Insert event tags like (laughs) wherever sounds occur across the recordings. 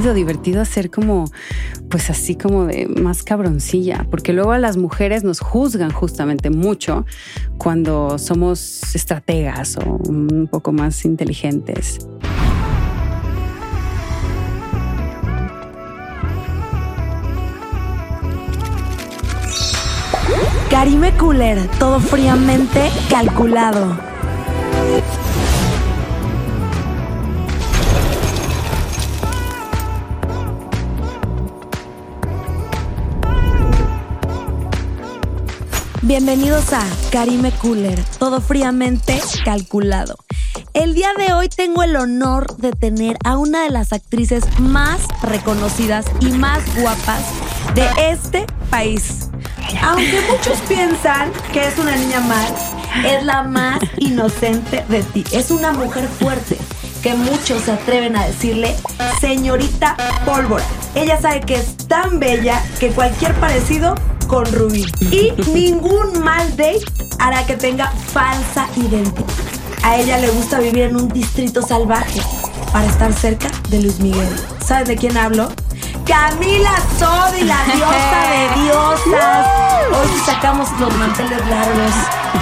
divertido hacer como, pues así como de más cabroncilla, porque luego a las mujeres nos juzgan justamente mucho cuando somos estrategas o un poco más inteligentes. Karime Cooler, todo fríamente calculado. Bienvenidos a Karime Cooler, todo fríamente calculado. El día de hoy tengo el honor de tener a una de las actrices más reconocidas y más guapas de este país. Aunque muchos piensan que es una niña más, es la más inocente de ti. Es una mujer fuerte que muchos se atreven a decirle señorita pólvora. Ella sabe que es tan bella que cualquier parecido con Rubí. Y ningún mal date hará que tenga falsa identidad. A ella le gusta vivir en un distrito salvaje para estar cerca de Luis Miguel. ¿Sabes de quién hablo? Camila Sodi, la diosa de (laughs) diosas. Hoy sacamos los manteles largos,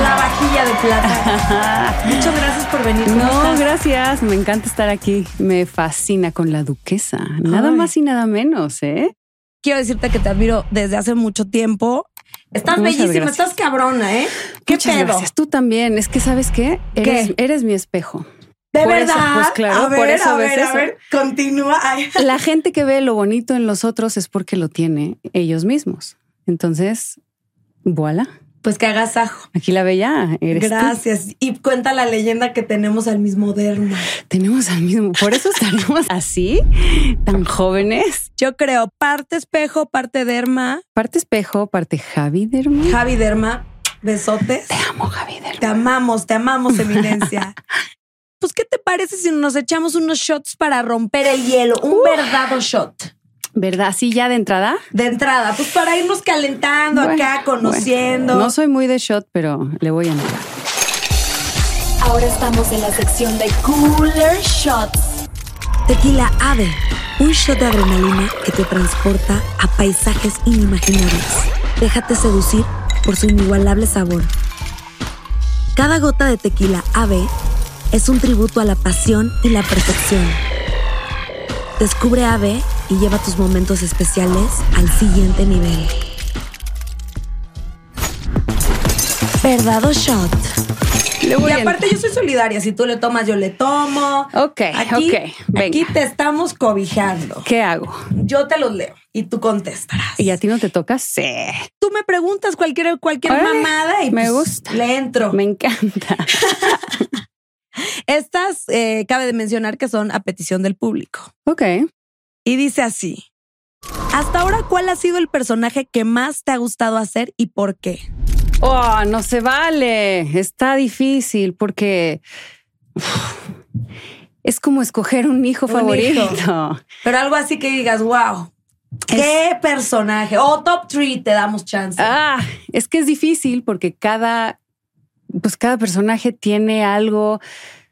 la vajilla de plata. Muchas gracias por venir. ¿Cómo No, estás? gracias, me encanta estar aquí. Me fascina con la duquesa, nada Ay. más y nada menos, ¿eh? Quiero decirte que te admiro desde hace mucho tiempo. Estás Muchas bellísima, gracias. estás cabrona, ¿eh? ¿Qué Muchas pedo? gracias. Tú también. Es que, ¿sabes qué? Eres, eres mi espejo. De Por eso, verdad. pues claro, a ver, por eso a ves ver, a ver, continúa. (laughs) La gente que ve lo bonito en los otros es porque lo tiene ellos mismos. Entonces, voilà. Pues que hagas ajo. Aquí la bella eres tú. Gracias. Y cuenta la leyenda que tenemos al mismo derma. Tenemos al mismo. Por eso estaremos (laughs) así, tan jóvenes. Yo creo parte espejo, parte derma. Parte espejo, parte Javi Derma. Javi derma, besotes. Te amo, Javi Derma. Te amamos, te amamos, eminencia. (laughs) Pues, ¿qué te parece si nos echamos unos shots para romper el hielo? Un verdadero shot. ¿Verdad? Así ya de entrada. De entrada, pues para irnos calentando Bueno, acá, conociendo. bueno. No soy muy de shot, pero le voy a entrar. Ahora estamos en la sección de Cooler Shots. Tequila Ave, un shot de adrenalina que te transporta a paisajes inimaginables. Déjate seducir por su inigualable sabor. Cada gota de tequila Ave es un tributo a la pasión y la perfección. Descubre Ave y lleva tus momentos especiales al siguiente nivel. Verdado shot. Le voy Y aparte yo soy solidaria, si tú le tomas yo le tomo. Ok, aquí, ok, venga. aquí te estamos cobijando. ¿Qué hago? Yo te los leo y tú contestarás. ¿Y a ti no te toca? Sí. tú me preguntas cualquier, cualquier Órale, mamada y me pues, gusta. le entro. Me encanta. (laughs) Estas eh, cabe de mencionar que son a petición del público. Ok. Y dice así. Hasta ahora, ¿cuál ha sido el personaje que más te ha gustado hacer y por qué? Oh, no se vale. Está difícil porque uf, es como escoger un hijo Un favorito. (laughs) Pero algo así que digas, wow, qué personaje. O top 3 te damos chance. Ah, es que es difícil porque cada, pues cada personaje tiene algo,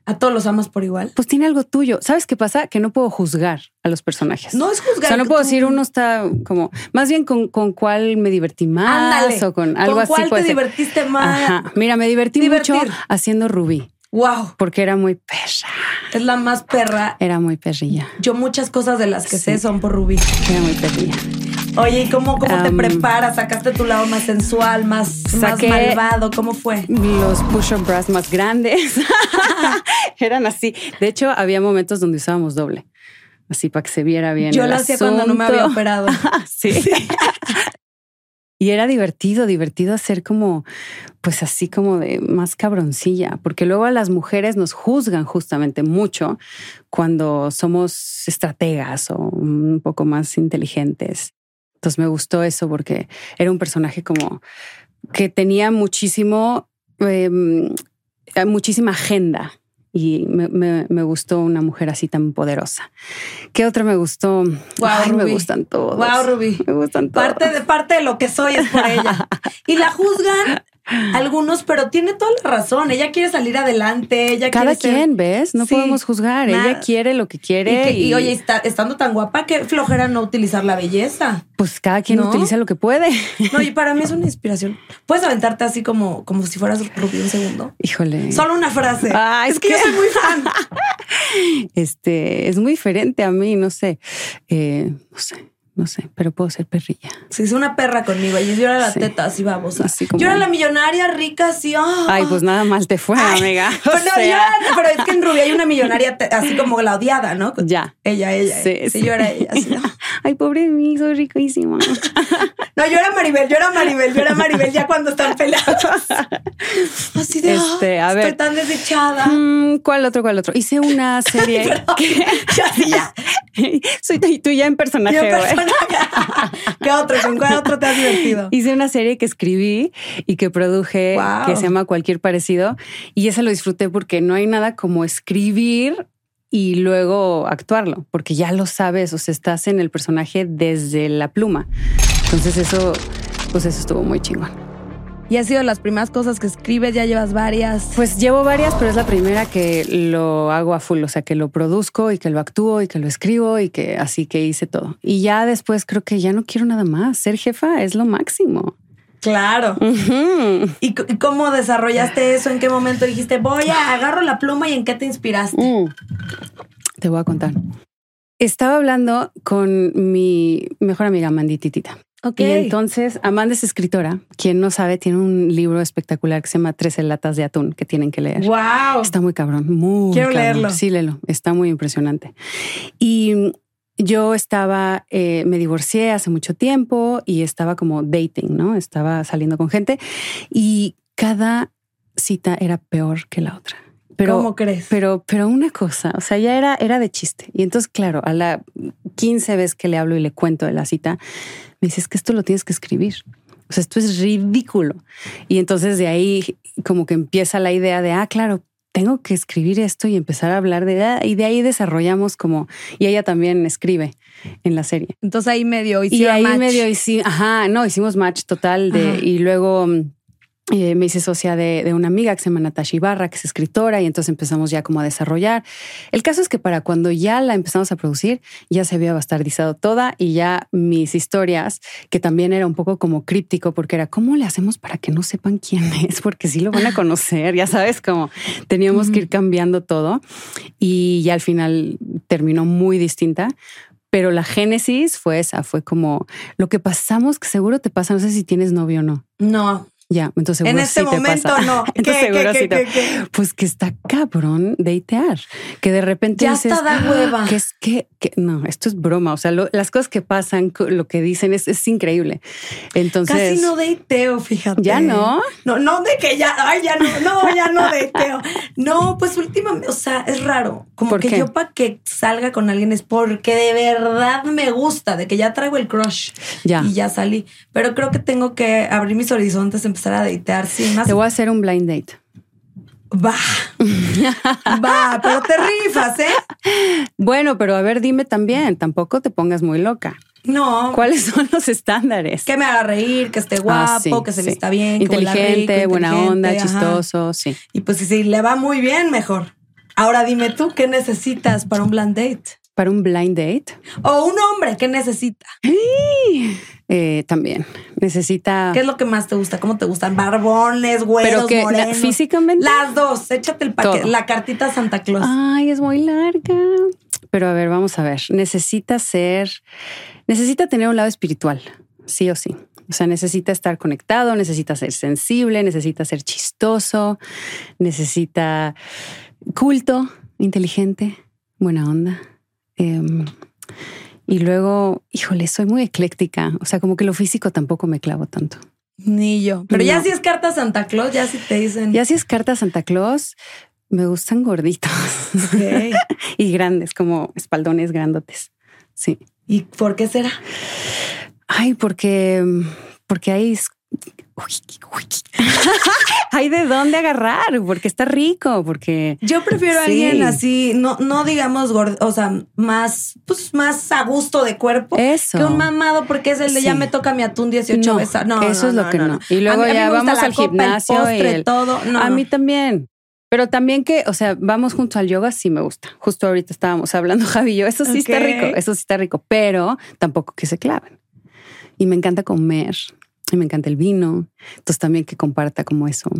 ¿A todos los amas por igual? pues tiene algo tuyo. ¿Sabes qué pasa? Que no puedo juzgar a los personajes. No es O juzgar. sea, no puedo tú- decir uno está como, más bien con, con cuál me divertí más Ándale. o con algo ¿Con así. cuál te ser. divertiste más? Ajá. Mira, me divertí Divertir. mucho haciendo Rubí Wow, porque era muy perra. es la más perra. Era muy perrilla. Yo muchas cosas de las que sé son por Rubí. Era muy perrilla. Oye, ¿y cómo, cómo te preparas? ¿Sacaste tu lado más sensual, más, más Saqué- malvado? ¿Cómo fue? Los push-up bras más grandes (laughs) eran así. De hecho, había momentos donde usábamos doble. Así para que se viera bien. Yo lo hacía cuando no me había operado. (laughs) sí. (laughs) Y era divertido, divertido hacer como, pues así como de más cabroncilla, porque luego a las mujeres nos juzgan justamente mucho cuando somos estrategas o un poco más inteligentes. Entonces me gustó eso porque era un personaje como que tenía muchísimo, eh, muchísima agenda y me, me, me, gustó una mujer así tan poderosa. ¿Qué otra me gustó? Wow, Ay, Ruby. me gustan todos. Wow, Ruby. Me gustan todos. Parte de, parte de lo que soy es por ella. (laughs) y la juzgan algunos, pero tiene toda la razón. Ella quiere salir adelante. Ella Cada quiere quien, ser... ¿ves? No Sí, podemos juzgar. nada. Ella quiere lo que Y, quiere. que- y, oye, está, estando tan guapa, qué flojera no utilizar la belleza. pues cada quien ¿no? utiliza lo que puede. (laughs) No, y para mí es una inspiración. Puedes aventarte así como, como si fueras Rubí un segundo. Híjole. Solo una frase. Ay, es que yo ¿qué? soy muy fan. (laughs) Este es muy diferente a mí, no sé. Eh, no sé, no sé, pero puedo ser perrilla. Si es una perra conmigo y yo era la Sí. teta así babosa. Así como- Yo era la millonaria rica así. ah. Ay, pues nada mal te fue, Ay, amiga. (laughs) O Pero, no, yo sea, era- pero es que en Rubí hay una millonaria así como la odiada, ¿no? (laughs) Ya. Ella, ella. Sí, Sí, sí. yo era ella. así, ah. (laughs) Ay, pobre de mí, soy riquísima. No, yo era Maribel, yo era Maribel, yo era Maribel ya cuando están pelados. Así de, Este, a estoy ver. tan desdichada. Mm, ¿Cuál otro? ¿Cuál otro? Hice una serie. que- Ya, sí, ya. Soy tú, tú ya en personaje. Yo güey. personaje. (laughs) ¿Qué otro? ¿Con cuál otro te has divertido? Hice una serie que escribí y que produje Wow. que se llama Cualquier Parecido y esa lo disfruté porque no hay nada como escribir y luego actuarlo, porque ya lo sabes, o sea, estás en el personaje desde la pluma. Entonces eso, pues eso estuvo muy chingón. Y ha sido las primeras cosas que escribes, ya llevas varias. Pues llevo varias, pero es la primera que lo hago a full, o sea, que lo produzco y que lo actúo y que lo escribo y que así que hice todo. Y ya después creo que ya no quiero nada más. Ser jefa es lo máximo. Claro. Ujú. ¿Y, c- y cómo desarrollaste eso? ¿En qué momento dijiste, voy a agarro la pluma y en qué te inspiraste? Mm. Te voy a contar. Estaba hablando con mi mejor amiga Mandy Titita. Ok. Y entonces Amanda es escritora. Quien no sabe, tiene un libro espectacular que se llama 13 latas de atún que tienen que leer. wow. Está muy cabrón, muy Quiero cabrón. leerlo. Sí, léelo. Está muy impresionante. Y yo estaba, eh, me divorcié hace mucho tiempo y estaba como dating, ¿no? Estaba saliendo con gente y cada cita era peor que la otra. Pero, ¿Cómo crees? pero, pero una cosa, o sea, ya era, era de chiste. Y entonces, claro, a la 15 vez que le hablo y le cuento de la cita, me dice, es que esto lo tienes que escribir. O sea, esto es ridículo. Y entonces de ahí como que empieza la idea de, ah, claro, tengo que escribir esto y empezar a hablar de, ah, y de ahí desarrollamos como, y ella también escribe en la serie. Entonces ahí medio Y hicieron ahí match. medio hicimos, ajá, no, hicimos match total de, Ajá. y luego mm, eh, me hice socia de, de una amiga que se llama Natasha Ibarra, que es escritora, y entonces empezamos ya como a desarrollar. El caso es que para cuando ya la empezamos a producir, ya se había bastardizado toda y ya mis historias, que también era un poco como críptico, porque era, ¿cómo le hacemos para que no sepan quién (laughs) es? Porque sí lo van a conocer, ya sabes, como teníamos que ir cambiando todo y ya al final terminó muy distinta. Pero la génesis fue esa, fue como lo que pasamos, que seguro te pasa, no sé si tienes novio o no. No, Ya, entonces en este sí te momento pasa. no. (laughs) Entonces ¿Qué, seguro qué, sí qué, te-? Pues que está cabrón datear, que de repente Ya dices, hasta da "Ah, hueva". que es que, que- no, esto es broma, o sea, lo- las cosas que pasan, lo que dicen es, es increíble. Entonces, Casi no dateo, fíjate. ya no. No, no de que ya, ay, ya no, no, ya no dateo. No, pues últimamente, o sea, es raro. Como ¿Por que qué? yo para que salga con alguien es porque de verdad me gusta, de que ya traigo el crush Ya. y ya salí. Pero creo que tengo que abrir mis horizontes, empezar a datear sin más. Te voy a hacer un blind date. Va, (laughs) va, pero te rifas, ¿eh? Bueno, pero a ver, dime también, tampoco te pongas muy loca. No. ¿Cuáles son los estándares? Que me haga reír, que esté guapo, Ah, sí, que se sí. vista bien, inteligente, rico, buena onda, ajá. chistoso, sí. Y pues si, si le va muy bien, mejor. Ahora dime tú, ¿qué necesitas para un blind date? Para un blind date, O un hombre, ¿qué necesita? Eh, también necesita. ¿Qué es lo que más te gusta? ¿Cómo te gustan? Barbones, güeros, Pero que físicamente. Las dos, échate el paquete, Todo. la cartita Santa Claus. Ay, es muy larga. Pero a ver, vamos a ver. Necesita ser, necesita tener un lado espiritual, sí o sí. O sea, necesita estar conectado, necesita ser sensible, necesita ser chistoso, necesita culto, inteligente, buena onda. Em, Y luego, híjole, soy muy ecléctica. O sea, como que lo físico tampoco me clavo tanto. Ni yo. Pero ya si es carta Santa Claus, ya si te dicen. Ya si es carta Santa Claus, me gustan gorditos (laughs) y grandes, como espaldones grandotes. Sí. ¿Y por qué será? Ay, porque, porque hay, (laughs) hay de dónde agarrar, porque está rico, porque Yo prefiero a Sí. alguien así, no, no digamos gordo, o sea, más, pues más a gusto de cuerpo. eso. Que un mamado, porque es el de ya me toca mi atún 18 No, veces. No, eso no, es lo no, que no. Y luego mí- ya vamos al copa, el gimnasio y el- todo. A mí también. Pero también que, o sea, vamos junto al yoga, sí me gusta. Justo ahorita estábamos hablando, (laughs) Javi y yo, eso sí está rico, eso sí está rico, pero tampoco que se claven. Y me encanta comer, y me encanta el vino, entonces también que comparta como eso.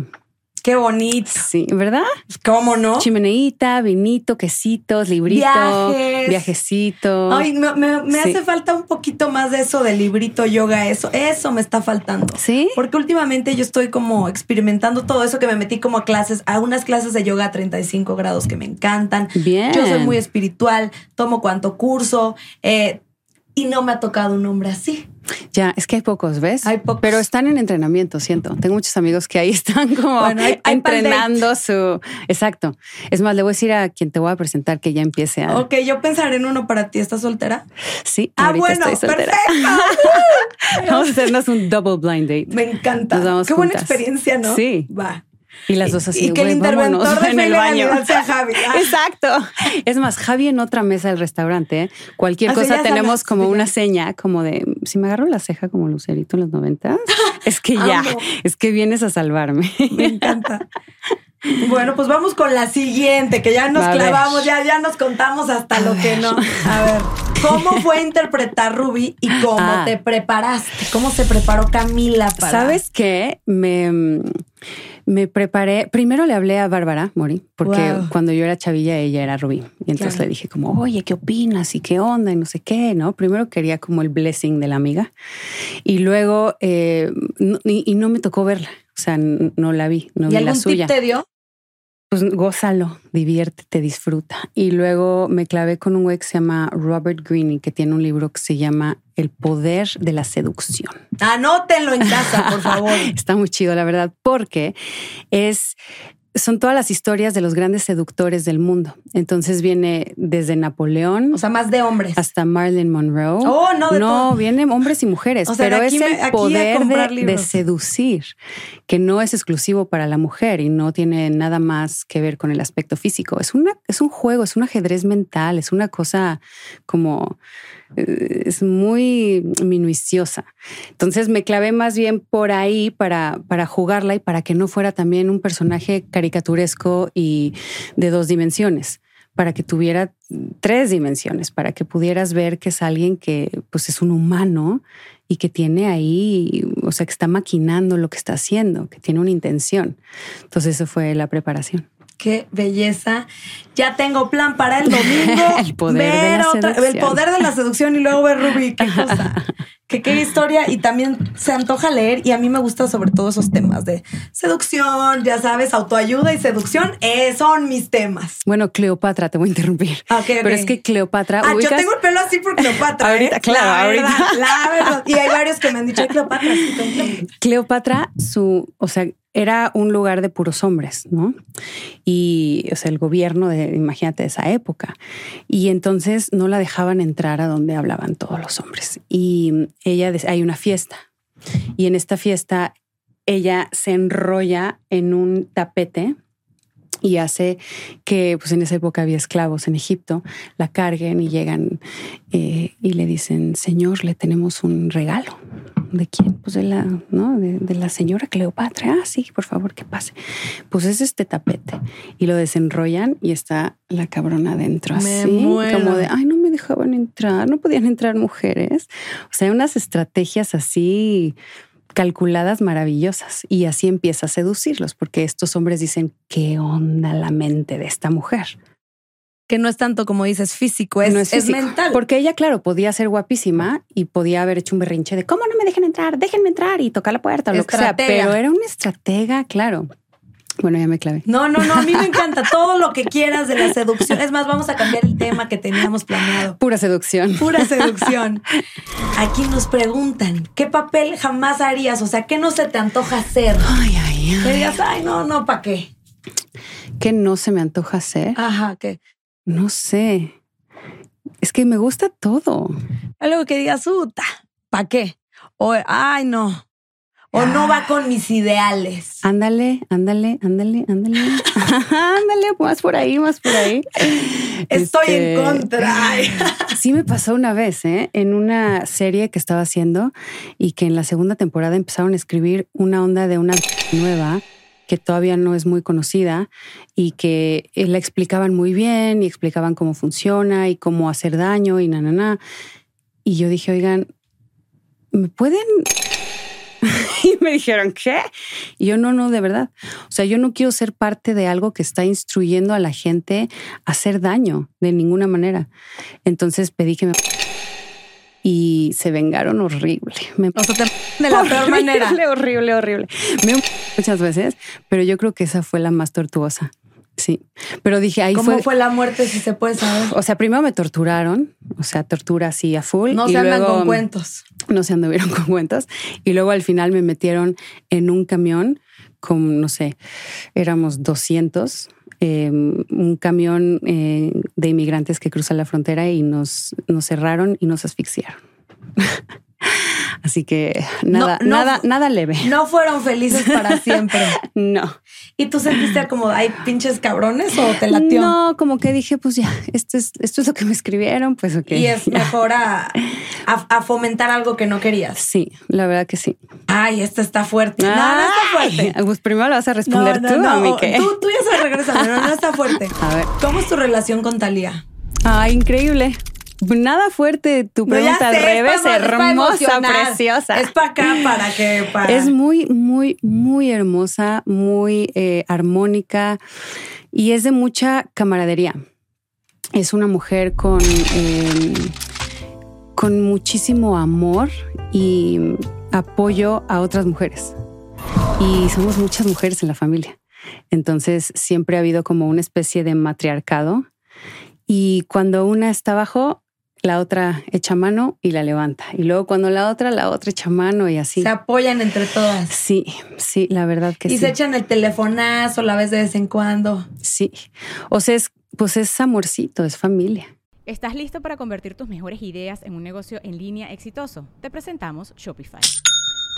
Qué bonito. Sí, ¿verdad? ¿Cómo no? Chimeneíta, vinito, quesitos, librito, Viajes. viajecito. Ay, me, me- me Sí. hace falta un poquito más de eso de librito, yoga, eso, eso me está faltando. ¿Sí? Porque últimamente yo estoy como experimentando todo eso que me metí como a clases, a unas clases de yoga a 35 grados que me encantan. Bien. Yo soy muy espiritual, tomo cuanto curso eh, y no me ha tocado un hombre así. Ya, es que hay pocos, ¿ves? Hay pocos. Pero están en entrenamiento, siento. Tengo muchos amigos que ahí (laughs) están como Bueno, hay- hay entrenando su... Exacto. Es más, le voy a decir a quien te voy a presentar que ya empiece a... Ok, yo pensaré en uno para ti. ¿Estás soltera? Sí, Ah, ahorita bueno, estoy soltera. perfecto. (laughs) Vamos a hacernos un double blind date. Me encanta. Nos vamos Qué buena experiencia, ¿no? Sí. Va. Y las dos así, y que el interventor vámonos (laughs) de en el baño. legalidad sea Javi. Ah. Exacto. Es más, Javi en otra mesa del restaurante, ¿eh? cualquier Así cosa tenemos sabes, como sí, una seña, como de si me agarro la ceja como Lucerito en los noventas, (laughs) es que ya, es que vienes a salvarme. Me encanta. (laughs) Bueno, pues vamos con la siguiente, que ya nos clavamos, ya, ya nos contamos hasta lo que no. A ver, ¿cómo fue interpretar Ruby y cómo Ah. te preparaste? ¿Cómo se preparó Camila para? ¿Sabes qué? Me, me preparé. Primero le hablé a Bárbara Mori, porque Wow. cuando yo era chavilla, ella era Rubí. Y entonces Claro. le dije como, oye, ¿qué opinas? Y qué onda y no sé qué, ¿no? Primero quería como el blessing de la amiga. Y luego, eh, no- y, y no me tocó verla. O sea, no la vi, no ¿Y vi la algún suya. tip te dio? Pues gózalo, diviértete, disfruta. Y luego me clavé con un güey que se llama Robert Greene, que tiene un libro que se llama El poder de la seducción. Anótenlo en casa, por (laughs) favor. Está muy chido, la verdad, porque es son todas las historias de los grandes seductores del mundo. Entonces viene desde Napoleón O sea, más de hombres. hasta Marilyn Monroe. Oh, no, de no, todo. vienen hombres y mujeres, O sea, de pero es el poder de, de seducir, que no es exclusivo para la mujer y no tiene nada más que ver con el aspecto físico. Es una, es un juego, es un ajedrez mental, es una cosa como es muy minuciosa. Entonces me clavé más bien por ahí para, para jugarla y para que no fuera también un personaje caricaturesco y de dos dimensiones, para que tuviera tres dimensiones, para que pudieras ver que es alguien que pues es un humano y que tiene ahí, o sea, que está maquinando lo que está haciendo, que tiene una intención. Entonces eso fue la preparación. Qué belleza. Ya tengo plan para el domingo. (laughs) El poder de ver la otra- seducción. el poder de la seducción y luego ver Ruby. Qué cosa. (laughs) Que qué historia. Y también se antoja leer. Y a mí me gustan sobre todo esos temas de seducción, ya sabes, autoayuda y seducción. eh, son mis temas. Bueno, Cleopatra, te voy a interrumpir. Ok. Pero es que Cleopatra, Ah, yo tengo el pelo así por Cleopatra. Ahorita, ¿eh? claro, la ahorita. Verdad, la verdad. (laughs) Y hay varios que me han dicho, "Ay, Cleopatra, sí, con Cleopatra". Cleopatra, su, o sea, era un lugar de puros hombres, ¿no? Y, o sea, el gobierno de, imagínate, de esa época. Y entonces no la dejaban entrar a donde hablaban todos los hombres. Y ella, hay una fiesta. Y en esta fiesta, ella se enrolla en un tapete y hace que, pues en esa época había esclavos en Egipto, la carguen y llegan eh, y le dicen, Señor, le tenemos un regalo. ¿De quién? Pues de la, ¿no? De, de la señora Cleopatra. Ah, sí, por favor, que pase. Pues es este tapete. Y lo desenrollan y está la cabrona adentro, Me así, muero. como de, ay, no dejaban entrar, no podían entrar mujeres. O sea, unas estrategias así calculadas maravillosas y así empieza a seducirlos porque estos hombres dicen qué onda la mente de esta mujer Que no es tanto como dices físico, es, no es, físico. mental. porque ella claro podía ser guapísima y podía haber hecho un berrinche de cómo no me dejan entrar déjenme entrar y tocar la puerta o lo que sea pero era una estratega claro Bueno, ya me clavé. No, no, no, a mí me encanta todo lo que quieras de la seducción. Es más, vamos a cambiar el tema que teníamos planeado. Pura seducción. Pura (laughs) seducción. Aquí nos preguntan, ¿qué papel jamás harías? O sea, ¿qué no se te antoja hacer? Ay, ay, Que ay. digas, ay, no, no, ¿para qué? ¿Qué no se me antoja hacer? Ajá, que No sé. Es que me gusta todo. algo que digas, puta, ¿para qué? O, ay, no. O no va con mis ideales. Ándale, ándale, ándale, ándale. (laughs) ándale, más por ahí, más por ahí. Estoy Este, en contra. Ay. (laughs) Sí me pasó una vez, ¿eh? En una serie que estaba haciendo y que en la segunda temporada empezaron a escribir una onda de una nueva que todavía no es muy conocida y que eh, la explicaban muy bien y explicaban cómo funciona y cómo hacer daño y na, na, na. Y yo dije, oigan, ¿me pueden? (laughs) y me dijeron, ¿qué? Y yo, no, no, de verdad. O sea, yo no quiero ser parte de algo que está instruyendo a la gente a hacer daño de ninguna manera. Entonces pedí que me... Y se vengaron horrible. Me O sea, te de la peor horrible, manera. (laughs) Horrible, horrible. Me muchas veces, pero yo creo que esa fue la más tortuosa. Sí. Pero dije, ahí ¿Cómo fue... fue, la muerte, si se puede saber? O sea, primero me torturaron, o sea, tortura así a full. No y se andan luego- con cuentos. No se anduvieron (laughs) con cuentas. Y luego al final me metieron en un camión con, no sé, éramos 200, eh, un camión eh, de inmigrantes que cruza la frontera y nos, nos cerraron y nos asfixiaron. (laughs) (laughs) Así que nada, No, no. nada, nada leve. No fueron felices para (laughs) siempre. No. ¿Y tú sentiste como, ay, pinches cabrones o te latió? No, como que dije, pues ya, esto es, esto es lo que me escribieron, pues ok. Y es ya. mejor a, a- a fomentar algo que no querías. Sí, la verdad que sí. Ay, esta está fuerte. No, no está fuerte. (laughs) Pues primero lo vas a responder No, tú, no, mí no. Tú, tú ya se regresa, pero no está fuerte. A ver. ¿Cómo es tu relación con Talía? Ay, increíble. Nada fuerte tu pregunta al revés, hermosa, preciosa. Es para acá, para que. Para... Es muy, muy, muy hermosa, muy eh, armónica y es de mucha camaradería. Es una mujer con, eh, con muchísimo amor y apoyo a otras mujeres. Y somos muchas mujeres en la familia. Entonces siempre ha habido como una especie de matriarcado. Y cuando una está abajo, la otra echa mano y la levanta. Y luego cuando la otra, la otra echa mano y así. Se apoyan entre todas. Sí, sí, la verdad que y sí. se echan el telefonazo la vez de vez en cuando. Sí. O sea, es, pues es amorcito, es familia. ¿Estás listo para convertir tus mejores ideas en un negocio en línea exitoso? Te presentamos Shopify.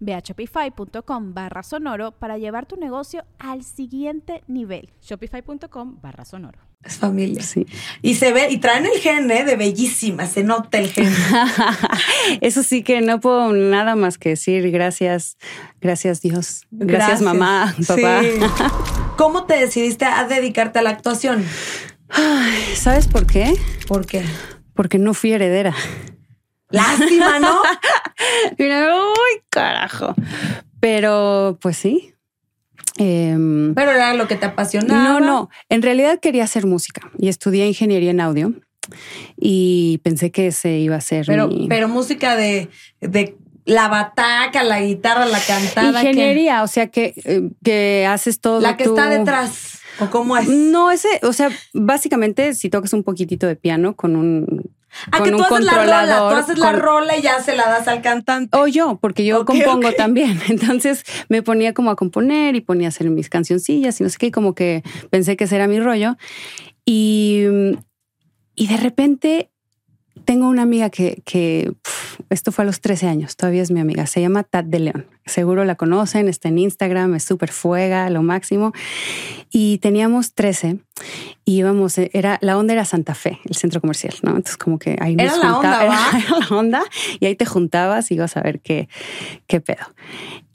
Ve a shopify.com barra sonoro para llevar tu negocio al siguiente nivel. Shopify.com barra sonoro. Es familia. Sí. Y se ve, y traen el gen ¿eh? de bellísima, se nota el gen. (laughs) Eso sí que no puedo nada más que decir gracias, gracias Dios, gracias, mamá, papá. Sí. ¿Cómo te decidiste a dedicarte a la actuación? Ay, ¿Sabes por qué? ¿Por qué? Porque no fui heredera. Lástima, ¿no? (laughs) Mira, uy, carajo. Pero pues sí. Em, Pero era lo que te apasionaba. no, no. En realidad quería hacer música y estudié ingeniería en audio y pensé que ese iba a ser Pero, mi pero música de, de la bataca, la guitarra, la cantada. ingeniería. O sea que, eh, que haces todo. La que tú. está detrás. ¿O cómo es? No, ese, o sea, básicamente si tocas un poquitito de piano con un, Ah, con que un tú haces la rola, tú haces la con- rola y ya se la das al cantante. O yo, porque yo compongo también. (laughs) Entonces me ponía como a componer y ponía a hacer mis cancioncillas y no sé qué, y como que pensé que ese era mi rollo. Y, y de repente tengo una amiga que, que esto fue a los 13 años, todavía es mi amiga, se llama Tat de León. Seguro la conocen, está en Instagram, es súper fuega, lo máximo. Y teníamos 13 y íbamos, era, la onda era Santa Fe, el centro comercial, ¿no? Entonces como que ahí nos era la onda, (laughs) era, la onda y ahí te juntabas y ibas a ver qué, qué pedo.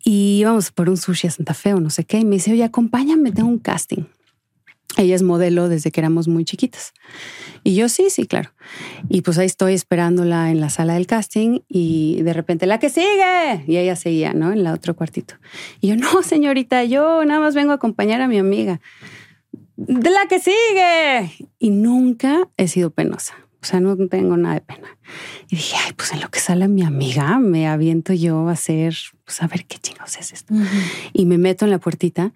Y íbamos por un sushi a Santa Fe o no sé qué. Y me dice, oye, acompáñame, tengo un casting. Ella es modelo desde que éramos muy chiquitas. Y yo sí, sí, claro. Y pues ahí estoy esperándola en la sala del casting y de repente la que sigue. Y ella seguía, ¿no? En la otro cuartito. Y yo, no, señorita, yo nada más vengo a acompañar a mi amiga. De la que sigue. Y nunca he sido penosa. O sea, no tengo nada de pena. Y dije, ay, pues en lo que sale mi amiga, me aviento yo a hacer, pues a ver qué chingos es esto. Y me meto en la puertita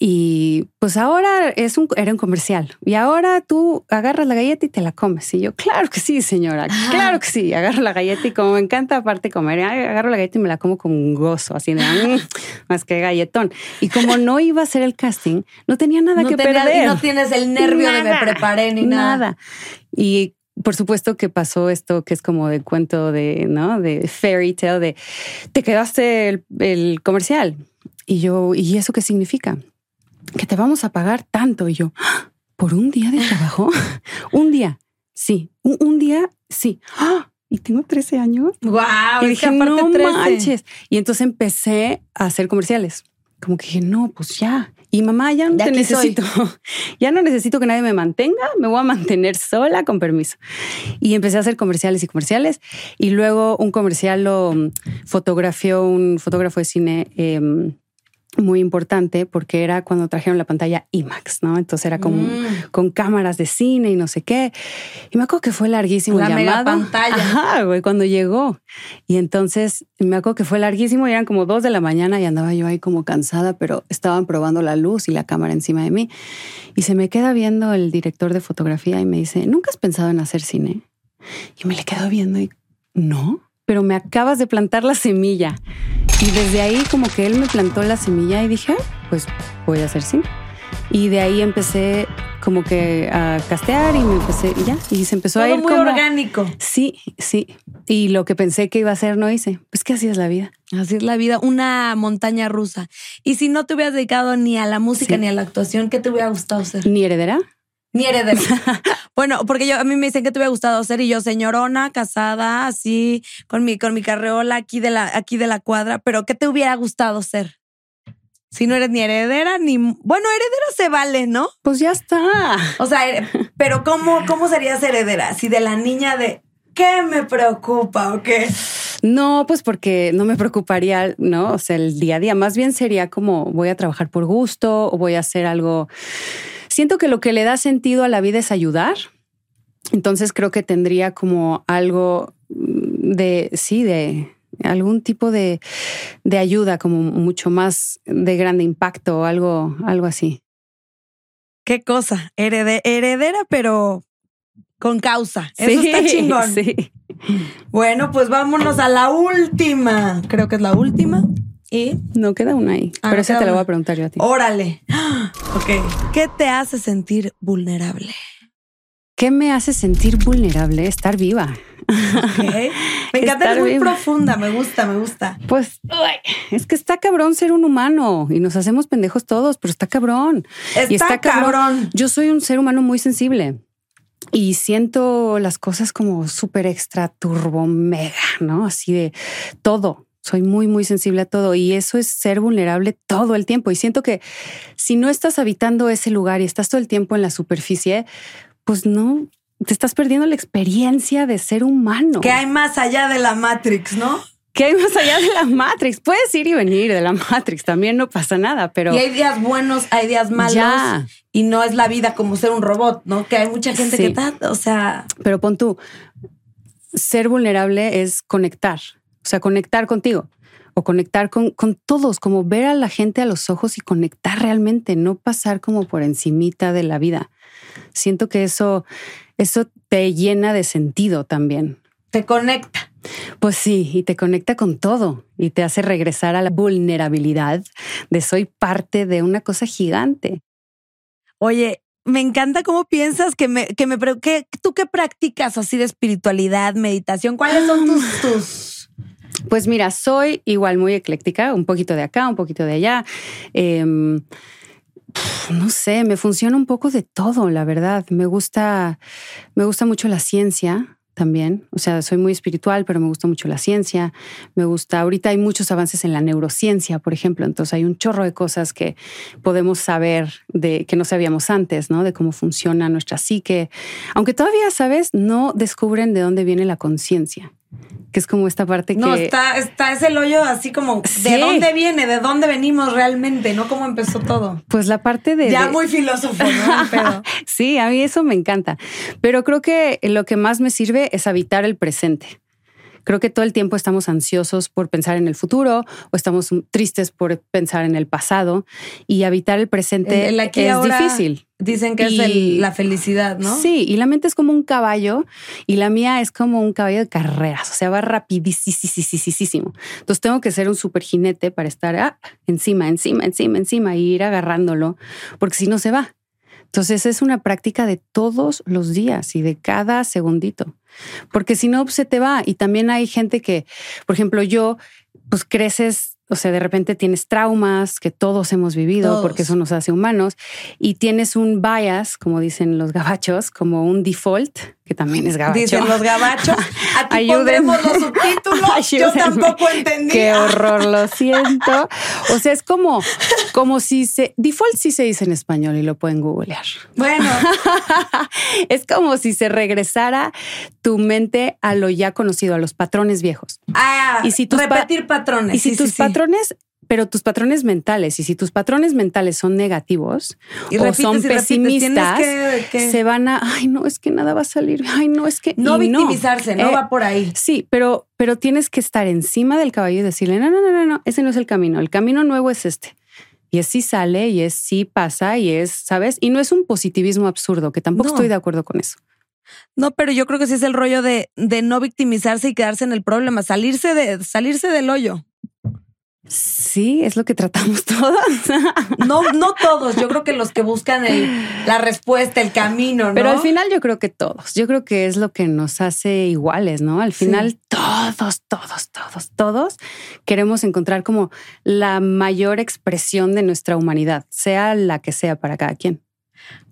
y pues ahora es un, era un comercial. Y ahora tú agarras la galleta y te la comes. Y yo, claro que sí, señora. Claro que sí. Agarro la galleta y como me encanta aparte comer, agarro la galleta y me la como con gozo, así de mm, más que galletón. Y como no iba a hacer el casting, no tenía nada que perder. Y no tienes el nervio de me preparé ni nada. Nada. Y por supuesto que pasó esto que es como de cuento de, ¿no? De fairy tale, de te quedaste el, el comercial. Y yo, ¿y eso qué significa? Que te vamos a pagar tanto. Y yo, ¡Ah! ¿por un día de trabajo? (laughs) un día, sí. Un, día, sí. ¡Ah! Y tengo 13 años. Wow, y dije, no manches. Y entonces empecé a hacer comerciales. Como que dije, no, pues ya. Y mamá, ya no te necesito. (laughs) Ya no necesito que nadie me mantenga. Me voy a mantener sola, con permiso. Y empecé a hacer comerciales y comerciales. Y luego un comercial lo fotografió un fotógrafo de cine. Em, muy importante porque era cuando trajeron la pantalla IMAX, ¿no? Entonces era como mm. con cámaras de cine y no sé qué. Y me acuerdo que fue larguísimo la el llamado. pantalla. Ajá, güey, cuando llegó. Y entonces me acuerdo que fue larguísimo y eran como dos de la mañana y andaba yo ahí como cansada, pero estaban probando la luz y la cámara encima de mí. Y se me queda viendo el director de fotografía y me dice, ¿nunca has pensado en hacer cine? Y me le quedo viendo y no, pero me acabas de plantar la semilla. Y desde ahí como que él me plantó la semilla y dije, pues voy a hacer cine. Y de ahí empecé como que a castear y me empecé y ya y se empezó a ir muy orgánico. Sí, sí. Y lo que pensé que iba a hacer no hice. Pues que así es la vida. Así es la vida, una montaña rusa. Y si no te hubieras dedicado ni a la música ni a la actuación, ¿qué te hubiera gustado hacer? Ni heredera. Ni heredera. (laughs) bueno, porque yo a mí me dicen que te hubiera gustado ser y yo señorona, casada, así con mi con mi carreola aquí de la aquí de la cuadra, pero ¿qué te hubiera gustado ser? Si no eres ni heredera ni bueno, heredera se vale, ¿no? Pues ya está. O sea, pero ¿cómo cómo serías heredera? Si de la niña de ¿qué me preocupa o qué? No, pues porque no me preocuparía, ¿no? O sea, el día a día. Más bien sería como voy a trabajar por gusto o voy a hacer algo Siento que lo que le da sentido a la vida es ayudar. Entonces creo que tendría como algo de, sí, de algún tipo de, de ayuda, como mucho más de grande impacto o algo, algo así. Qué cosa, heredera, pero con causa. Eso está chingón. Sí. Bueno, pues vámonos a la última. Creo que es la última. Y no queda una ahí. Ah, pero esa te la voy a preguntar yo a ti. Órale. (gasps) Ok. ¿Qué te hace sentir vulnerable? ¿Qué me hace sentir vulnerable? Estar viva. Okay. (laughs) Me encanta, es muy profunda, me gusta, me gusta. Pues es que está cabrón ser un humano y nos hacemos pendejos todos, pero está cabrón. Está, y está cabrón. Yo soy un ser humano muy sensible y siento las cosas como súper extra turbo mega, ¿no? Así de todo soy muy, muy sensible a todo y eso es ser vulnerable todo el tiempo. Y siento que si no estás habitando ese lugar y estás todo el tiempo en la superficie, pues no, te estás perdiendo la experiencia de ser humano. Que hay más allá de la Matrix, ¿no? Que hay más allá de la Matrix. Puedes ir y venir de la Matrix, también no pasa nada, pero... Y hay días buenos, hay días malos. Y no es la vida como ser un robot, ¿no? Que hay mucha gente que está, o sea... Pero pon tú, ser vulnerable es conectar o sea, conectar contigo o conectar con, con, todos, como ver a la gente a los ojos y conectar realmente, no pasar como por encimita de la vida. Siento que eso, eso te llena de sentido también. Te conecta. Pues sí, y te conecta con todo y te hace regresar a la vulnerabilidad de soy parte de una cosa gigante. Oye, me encanta cómo piensas que me, que me, que, ¿tú qué practicas así de espiritualidad, meditación? ¿Cuáles son tus, (gasps) tus? Pues mira, soy igual muy ecléctica, un poquito de acá, un poquito de allá. Em, no sé, me funciona un poco de todo, la verdad. Me gusta, me gusta mucho la ciencia también. O sea, soy muy espiritual, pero me gusta mucho la ciencia. Me gusta, ahorita hay muchos avances en la neurociencia, por ejemplo. Entonces hay un chorro de cosas que podemos saber de que no sabíamos antes, ¿no? De cómo funciona nuestra psique. Aunque todavía, sabes, no descubren de dónde viene la conciencia que es como esta parte que... No, está, está ese hoyo así como, ¿de dónde viene? ¿De dónde venimos realmente? ¿No? ¿Cómo empezó todo? Pues la parte de... Ya muy filósofo, ¿no? (laughs) sí, a mí eso me encanta. Pero creo que lo que más me sirve es habitar el presente. Creo que todo el tiempo estamos ansiosos por pensar en el futuro o estamos tristes por pensar en el pasado y habitar el presente es difícil. Dicen que es la felicidad, ¿no? Sí, y la mente es como un caballo y la mía es como un caballo de carreras, o sea, va rapidísimo. Entonces tengo que ser un super jinete para estar ah, encima, encima, encima, encima y ir agarrándolo, porque si no se va. Entonces es una práctica de todos los días y de cada segundito, porque si no se te va. Y también hay gente que, por ejemplo, yo, pues creces o sea, de repente tienes traumas que todos hemos vivido porque eso nos hace humanos y tienes un bias, como dicen los gabachos, como un default, que también es gabacho. Dicen los gabachos. (laughs) Aquí pondremos los subtítulos. (laughs) Yo tampoco entendí. Qué (laughs) horror, lo siento. O sea, es como, como si se... Default sí se dice en español y lo pueden googlear. Bueno. es como si se regresara tu mente a lo ya conocido, a los patrones viejos. Ah, y si repetir patrones. Y si tus patrones pero tus patrones mentales, y si tus patrones mentales son negativos o son pesimistas, se van a, ay, no, es que nada va a salir, ay, no, es que... No victimizarse, no, eh, va por ahí. Sí, pero, pero tienes que estar encima del caballo y decirle, no, no, no, no, no, ese no es el camino, el camino nuevo es este. Y es sí sale, y es sí pasa, y es, ¿sabes? Y no es un positivismo absurdo, que tampoco estoy de acuerdo con eso. No, pero yo creo que sí es el rollo de, de no victimizarse y quedarse en el problema, salirse, de, salirse del hoyo. Sí, es lo que tratamos (laughs) todos. No, no todos. Yo creo que los que buscan la respuesta, el camino, ¿no? Pero al final yo creo que todos. Yo creo que es lo que nos hace iguales, ¿no? Al final todos, todos, todos, todos queremos encontrar como la mayor expresión de nuestra humanidad, sea la que sea para cada quien.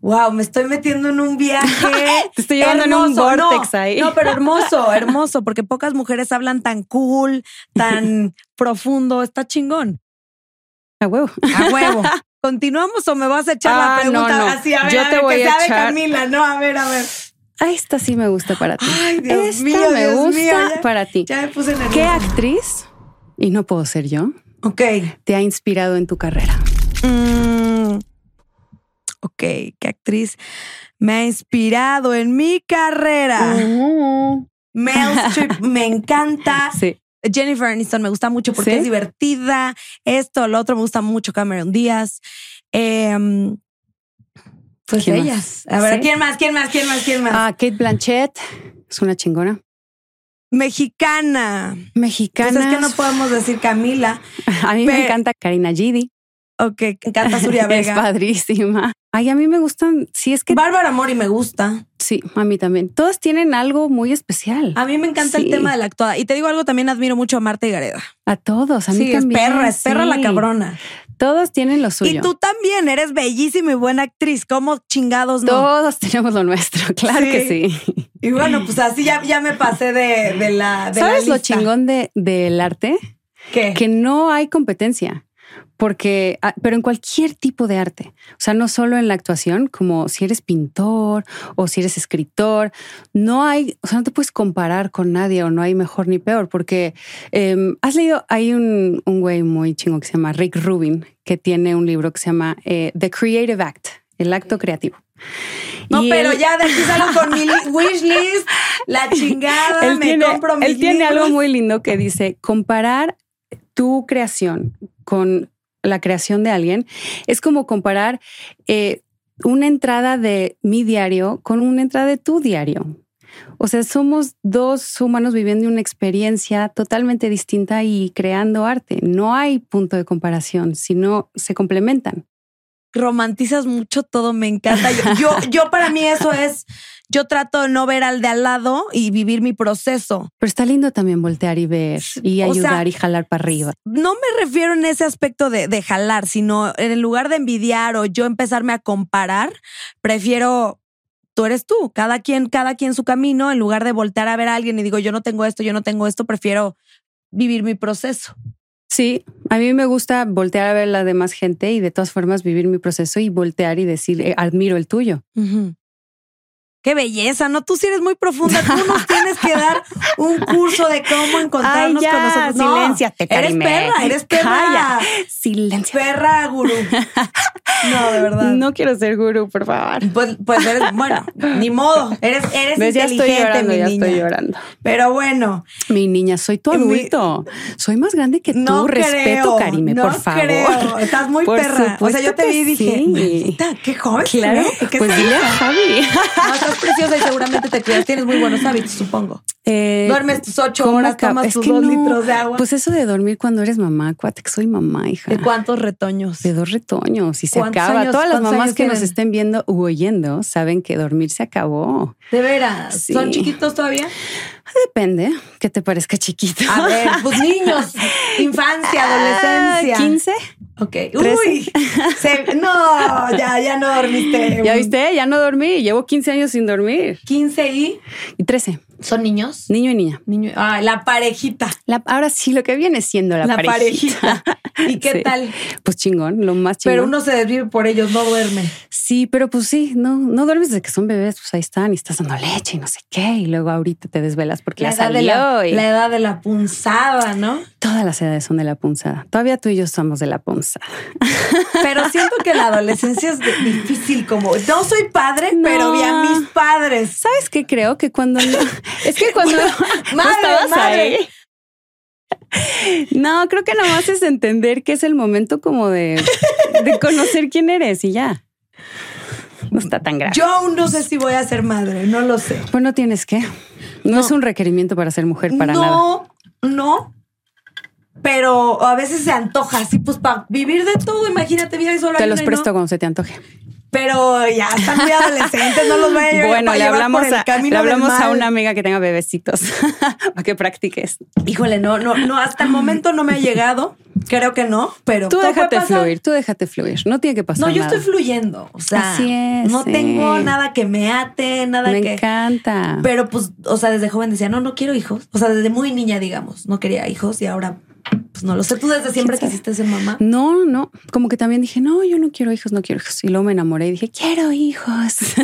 Wow, me estoy metiendo en un viaje. (laughs) Te estoy llevando en un vortex ahí. No, pero hermoso, hermoso, porque pocas mujeres hablan tan cool, tan (laughs) profundo. Está chingón. A huevo. A huevo. (laughs) ¿Continuamos o me vas a echar la ah, pregunta así? A ver, Yo te voy que a sea echar... de Camila, no, a ver, a ver. Ah, esta sí me gusta para ti. Ay, Dios esta mío, me gusta para ti. Ya me puse nerviosa. ¿Qué actriz, y no puedo ser yo, ok, te ha inspirado en tu carrera? Mm, ok, ¿qué actriz me ha inspirado en mi carrera? Meryl Streep (laughs) me encanta. Sí. Jennifer Aniston me gusta mucho porque es divertida. Esto, lo otro me gusta mucho. Cameron Díaz. Em, pues ellas. A ver, ¿quién más? ¿Quién más? ¿Quién más? ¿Quién más? Ah, Kate Blanchett. Es una chingona. Mexicana. Mexicana. Pues es que no podemos decir Camila. (laughs) A mí me encanta Karina Gidi. Ok, me encanta Surya (laughs) Vega. es padrísima. Ay, a mí me gustan. Sí, es que. Bárbara Mori me gusta. Sí, a mí también. Todas tienen algo muy especial. A mí me encanta el tema de la actuada. Y te digo algo, también admiro mucho a Marta y Gareda. A todos, a mí sí, también. Es perra, es perra la cabrona. Todos tienen lo suyo. Y tú también eres bellísima y buena actriz. ¿Cómo chingados no? Todos tenemos lo nuestro, (laughs) claro que sí. Y bueno, pues así ya, ya me pasé de, la. ¿Sabes lo chingón de, del arte? ¿Qué? Que no hay competencia porque, ah, pero en cualquier tipo de arte, o sea, no solo en la actuación, como si eres pintor o si eres escritor, no hay, o sea, no te puedes comparar con nadie o no hay mejor ni peor, porque em, has leído, hay un, un güey muy chingo que se llama Rick Rubin, que tiene un libro que se llama eh, The Creative Act, el acto creativo. No, pero ya de aquí salgo con mi wishlist, la (laughs) chingada, me tiene, compro Él tiene algo muy lindo que dice, comparar tu creación con la creación de alguien, es como comparar eh, una entrada de mi diario con una entrada de tu diario. O sea, somos dos humanos viviendo una experiencia totalmente distinta y creando arte. No hay punto de comparación, sino se complementan. romantizas mucho todo, me encanta. Yo, yo, yo para mí eso es, yo trato de no ver al de al lado y vivir mi proceso. Pero está lindo también voltear y ver y O sea, ayudar y jalar para arriba. No me refiero en ese aspecto de, de jalar, sino en lugar de envidiar o yo empezarme a comparar, prefiero tú eres tú, cada quien, cada quien su camino, en lugar de voltear a ver a alguien y digo, yo no tengo esto, yo no tengo esto, prefiero vivir mi proceso. Sí, a mí me gusta voltear a ver la demás gente y de todas formas vivir mi proceso y voltear y decir, eh, admiro el tuyo. Qué belleza, ¿no? Tú sí eres muy profunda. Tú nos tienes (laughs) que dar un curso de cómo encontrarnos Ay, ya, con nosotros. No, silénciate, Eres Karime. perra, eres perra. Calla. Silencio. Perra, gurú. No, de verdad. No quiero ser gurú, por favor. Pues, pues eres, bueno, ni modo. Eres, eres ¿Ves? Ya estoy inteligente, llorando, mi ya niña. estoy llorando. Pero bueno, Mi niña, soy tu Mi- adulto. Soy más grande que tú. no Respeto, creo, Karime, no por favor. creo. Estás muy Por perra. O sea, yo te vi y dije, sí. "Mamita, qué joven. Claro, ve, ¿qué pues es dile a eso?" Javi. No, estás preciosa y seguramente te cuidas. Tienes muy buenos hábitos, supongo. Eh, Duermes tus ocho ¿cómo horas, tomas es tus que dos no. litros de agua. Pues eso de dormir cuando eres mamá, cuate que soy mamá, hija. ¿De cuántos retoños? De dos retoños y se ¿Cuántos acaba. años- Todas las mamás que nos estén viendo u oyendo saben que dormir se acabó. ¿De veras? Sí. ¿Son chiquitos todavía? Depende que te parezca chiquito. A ver, (laughs) pues niños, infancia, adolescencia. 15. Ok. Uy, se- no, ya, ya no dormiste. (laughs) Ya viste, ya no dormí. Llevo 15 años sin dormir. 15 y Y 13. Son niños. Niño y niña. Niño, ah, la parejita. La- ahora sí, lo que viene siendo la, La, parejita. parejita. ¿Y qué (laughs) Sí. tal? Pues chingón, lo más chingón. Pero uno se desvive por ellos, no duerme. Sí, pero pues sí, no, no duermes desde que son bebés, pues ahí están y estás dando leche y no sé qué. Y luego ahorita te desvelas porque La ya edad, de la, y la edad de la punzada, ¿no? Todas las edades son de la punzada. Todavía tú y yo somos de la punzada. (laughs) Pero siento que la adolescencia es difícil como... No soy padre, No. pero vi a mis padres. ¿Sabes qué creo? Que cuando... no- es que cuando... (laughs) ¿no Madre, estabas madre. ahí? No, creo que nada más es entender que es el momento como de, de conocer quién eres y ya. No está tan grave. Yo aún no sé si voy a ser madre, no lo sé. Pues no tienes que. No, No. es un requerimiento para ser mujer para nada. no, no. Pero a veces se antoja así, pues para vivir de todo, imagínate, vida y solo Te los presto no. cuando se te antoje. Pero ya están muy adolescentes, no los voy a llevar, Bueno, le hablamos, por el a, le hablamos a una amiga que tenga bebecitos (laughs) para que practiques. Híjole, no, no, no, hasta el momento no me ha llegado. Creo que no, pero Tú déjate fluir, tú déjate fluir. No tiene que pasar No, yo nada. estoy fluyendo. O sea, Así es, no sí. tengo nada que me ate, nada Me que. encanta. Pero pues, o sea, desde joven decía, no, no quiero hijos. O sea, desde muy niña, digamos, no quería hijos y ahora, pues no lo sé. Tú desde siempre quisiste ser mamá. No, no, como que también dije, no, yo no quiero hijos, no quiero hijos. Y luego me enamoré y dije, quiero hijos. (laughs)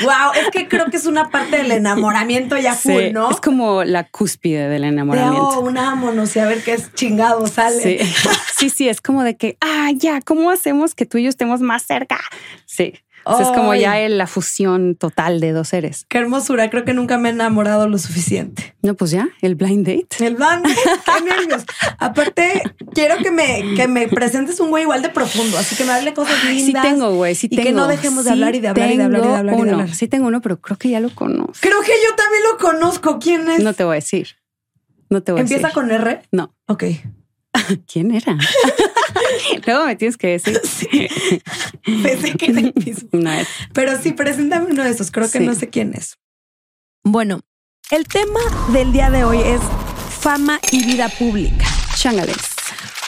Wow, es que creo que es una parte del enamoramiento ya Sí, full, ¿no? Es como la cúspide del de, enamoramiento. oh, unámonos y a ver qué es chingado sale. Sí. (laughs) sí, sí, es como de que, ah, ya, ¿cómo hacemos que tú y yo estemos más cerca? Sí. Es como ya el- la fusión total de dos seres. Qué hermosura, creo que nunca me he enamorado lo suficiente. No, pues ya, el blind date. El band, qué nervios. Aparte, quiero que me, que me presentes un güey igual de profundo, así que me hable cosas Ay, sí lindas. tengo, güey, sí y tengo. que no dejemos de Sí hablar y de hablar y de hablar y de tengo hablar y de uno. hablar. Sí tengo uno, pero creo que ya lo conozco. Creo que yo también lo conozco. ¿Quién es? No te voy a decir. No te voy a ¿Empieza decir. con R? No. Ok. (laughs) ¿Quién era? (laughs) Luego me tienes que decir. (laughs) Pensé que era el mismo. No es. Pero sí, preséntame uno de esos. Creo que Sí. no sé quién es. Bueno, el tema del día de hoy es fama y vida pública. Chángales.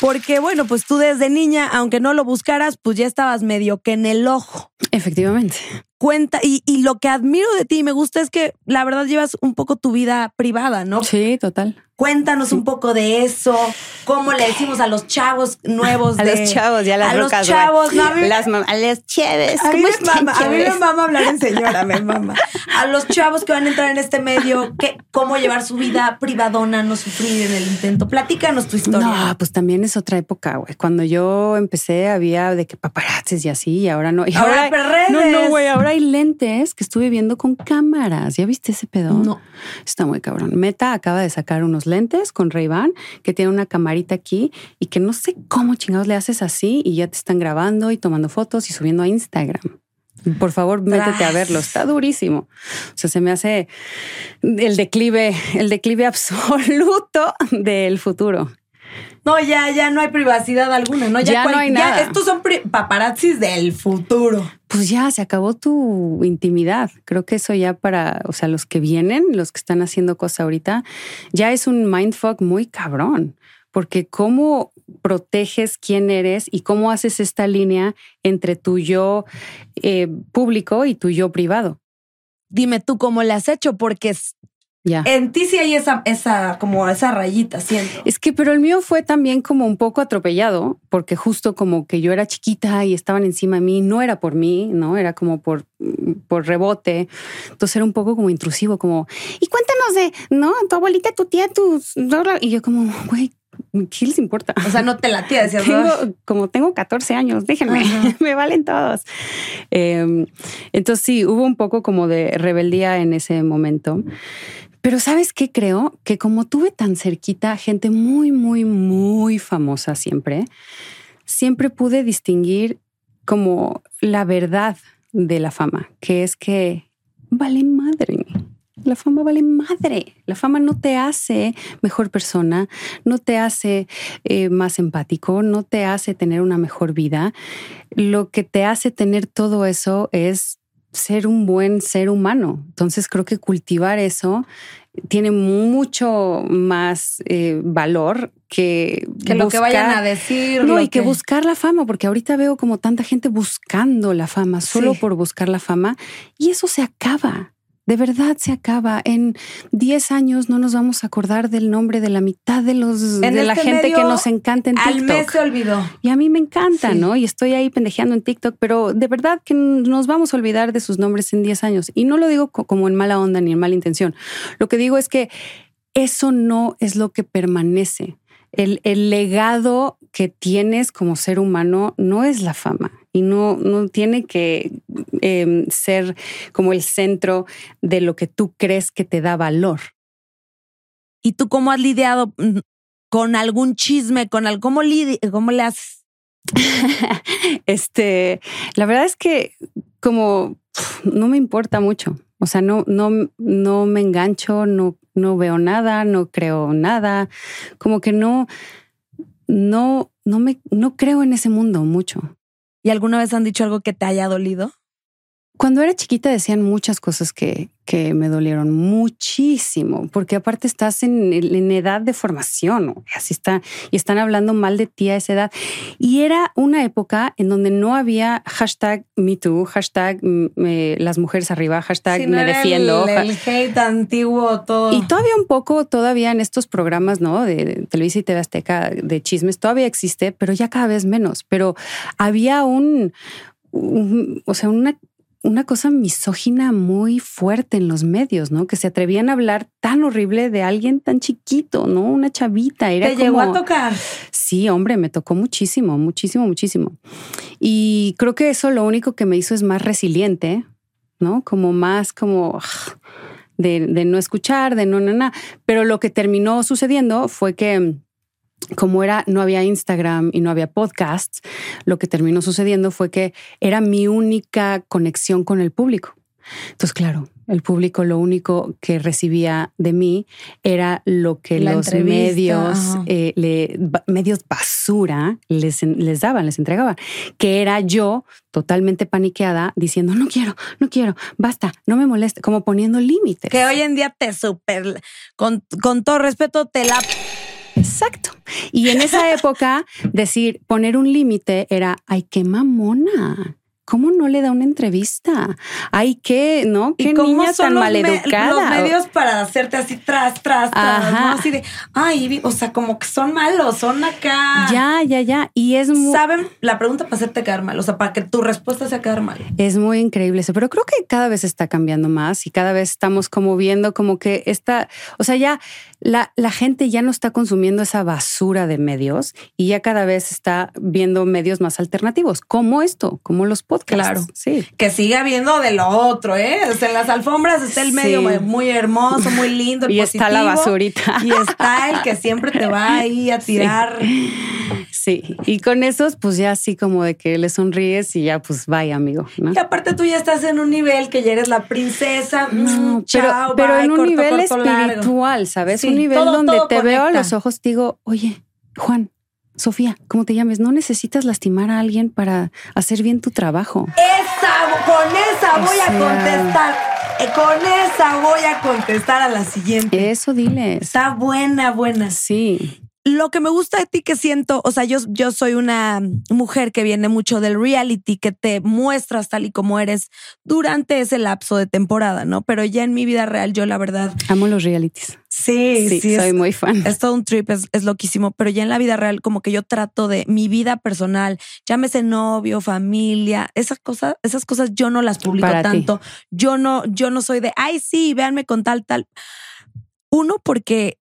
Porque, bueno, pues tú desde niña, aunque no lo buscaras, pues ya estabas medio que en el ojo. Efectivamente. Cuenta, y, y lo que admiro de ti y me gusta es que la verdad llevas un poco tu vida privada, ¿no? Sí, total. Cuéntanos un poco de eso, cómo le decimos a los chavos nuevos (laughs) A los chavos, ya las a los chavos, no, a mí- las a las chéves. A mí, ¿Cómo me mama, a mí me mama hablar en señora, me (laughs) mama. A los chavos que van a entrar en este medio, ¿qué, cómo llevar su vida privadona, no sufrir en el intento. Platícanos tu historia. No, pues también es otra época, güey. Cuando yo empecé había de que paparazzis y así, y ahora no. Y Ahora hay redes. no, no, güey. Ahora hay lentes que estuve viendo con cámaras. ¿Ya viste ese pedo? No. Está muy cabrón. Meta acaba de sacar unos lentes con Ray-Ban que tiene una camarita aquí y que no sé cómo chingados le haces así y ya te están grabando y tomando fotos y subiendo a Instagram. Por favor, métete a verlo. Está durísimo. O sea, se me hace el declive, el declive (laughs) absoluto del futuro. No, ya, ya no hay privacidad alguna, ¿no? Ya no hay nada. estos son paparazzis del futuro. Pues ya se acabó tu intimidad. Creo que eso ya para, o sea, los que vienen, los que están haciendo cosas ahorita, ya es un mindfuck muy cabrón. Porque cómo proteges quién eres y cómo haces esta línea entre tu yo eh, público y tu yo privado. Dime tú cómo le has hecho, porque En ti sí hay esa, esa, como esa rayita, siento. Es que, pero el mío fue también como un poco atropellado, porque justo como que yo era chiquita y estaban encima de mí, no era por mí, ¿no? Era como por, por rebote. Entonces era un poco como intrusivo, como, y cuéntanos de, ¿no? Tu abuelita, tu tía, tus... Y yo como, güey, ¿qué les importa? O sea, no te latía, decías, Tengo, "Ay". como tengo 14 años, déjenme, (laughs) me valen todos. Eh, entonces sí, hubo un poco como de rebeldía en ese momento. Pero ¿sabes qué creo? Que como tuve tan cerquita gente muy, muy, muy famosa siempre, siempre pude distinguir como la verdad de la fama, que es que vale madre. La fama vale madre. La fama no te hace mejor persona, no te hace eh, más empático, no te hace tener una mejor vida. Lo que te hace tener todo eso es ser un buen ser humano. Entonces creo que cultivar eso tiene mucho más eh, valor que, Que lo que vayan a decir. no, y que buscar la fama, porque ahorita veo como tanta gente buscando la fama, solo Sí. por buscar la fama, y eso se acaba. De verdad se acaba. En 10 años no nos vamos a acordar del nombre de la mitad de los En de la este gente medio, que nos encanta en Al TikTok. mes se olvidó. Y a mí me encanta, Sí. ¿no? Y estoy ahí pendejeando en TikTok, pero de verdad que nos vamos a olvidar de sus nombres en 10 años. Y no lo digo co- como en mala onda ni en mala intención. Lo que digo es que eso no es lo que permanece. El, el legado que tienes como ser humano no es la fama y no, no tiene que em, ser como el centro de lo que tú crees que te da valor. ¿y tú cómo has lidiado mm, con algún chisme, con al, cómo, cómo le has (laughs) Este, la verdad es que como no me importa mucho. O sea, no, no, no me engancho, no, no veo nada, no creo nada. Como que no, no, no me, no creo en ese mundo mucho. ¿Y alguna vez han dicho algo que te haya dolido? Cuando era chiquita decían muchas cosas que, que me dolieron muchísimo, porque aparte estás en, en edad de formación, ¿no? así está, y están hablando mal de ti a esa edad. Y era una época en donde no había hashtag MeToo, hashtag mm, eh, las mujeres arriba, hashtag Sí, no me defiendo. El, el hate antiguo, todo. Y todavía un poco, todavía en estos programas, ¿no? De, de Televisa y TV Azteca de chismes, todavía existe, pero ya cada vez menos. Pero había un, un- o sea, una, una cosa misógina muy fuerte en los medios, ¿no? Que se atrevían a hablar tan horrible de alguien tan chiquito, ¿no? Una chavita. Era te llegó a tocar. Sí, hombre, me tocó muchísimo, muchísimo, muchísimo. Y creo que eso lo único que me hizo es más resiliente, ¿no? Como más como ah, de, de no escuchar, de no, no, no. Pero lo que terminó sucediendo fue que como era, no había Instagram y no había podcasts, lo que terminó sucediendo fue que era mi única conexión con el público. Entonces, claro, el público lo único que recibía de mí era lo que La los entrevista, medios, eh, le- medios basura les, les daban, les entregaban, que era yo totalmente paniqueada diciendo, no quiero, no quiero, basta, no me moleste, como poniendo límites. Que hoy en día te super, con, con todo respeto, te la... Exacto. Y en esa época, decir, poner un límite era, ay, qué mamona. ¿Cómo no le da una entrevista? Ay, qué, ¿no? Qué ¿Y cómo niña son tan los, me- maleducada. los medios para hacerte así tras, tras, tras, Ajá. ¿no? Así de, ay, o sea, como que son malos, son acá. Ya, ya, ya. Y es muy, Saben la pregunta para hacerte quedar mal, o sea, para que tu respuesta sea quedar mal. es muy increíble eso. Pero creo que cada vez está cambiando más y cada vez estamos como viendo como que esta, o sea, ya la, la gente ya no está consumiendo esa basura de medios y ya cada vez está viendo medios más alternativos, como esto, como los podcasts. Claro. Sí. Que siga habiendo de lo otro, ¿eh? O sea, en las alfombras está el medio muy- muy hermoso, muy lindo. el (laughs) Y está la basurita. Y está el que siempre te va ahí a (laughs) tirar. Sí, y con esos, pues ya así como de que le sonríes y ya, pues vaya, amigo. ¿no? Y aparte tú ya estás en un nivel que ya eres la princesa. No, mm, pero, chao, pero bye, en un corto, nivel corto, largo. espiritual, ¿sabes? Sí, un nivel todo- donde todo te veo a los ojos, digo, oye, Juan, Sofía, como te llames, no necesitas lastimar a alguien para hacer bien tu trabajo. Esa, con esa O voy a contestar. Eh, Con esa voy a contestar a la siguiente. Eso diles. Está buena, buena. Sí. Lo que me gusta de ti que siento, o sea, yo, yo soy una mujer que viene mucho del reality, que te muestras tal y como eres durante ese lapso de temporada, ¿no? Pero ya en mi vida real, yo la verdad, Amo los realities. sí, Sí, sí, soy es, muy fan. es todo un trip, es, es loquísimo, pero ya en la vida real como que yo trato de mi vida personal, llámese novio, familia, esas cosas, esas cosas yo no las publico Para ti. tanto. Yo no, yo no soy de, ay, sí, véanme con tal, tal. Uno, porque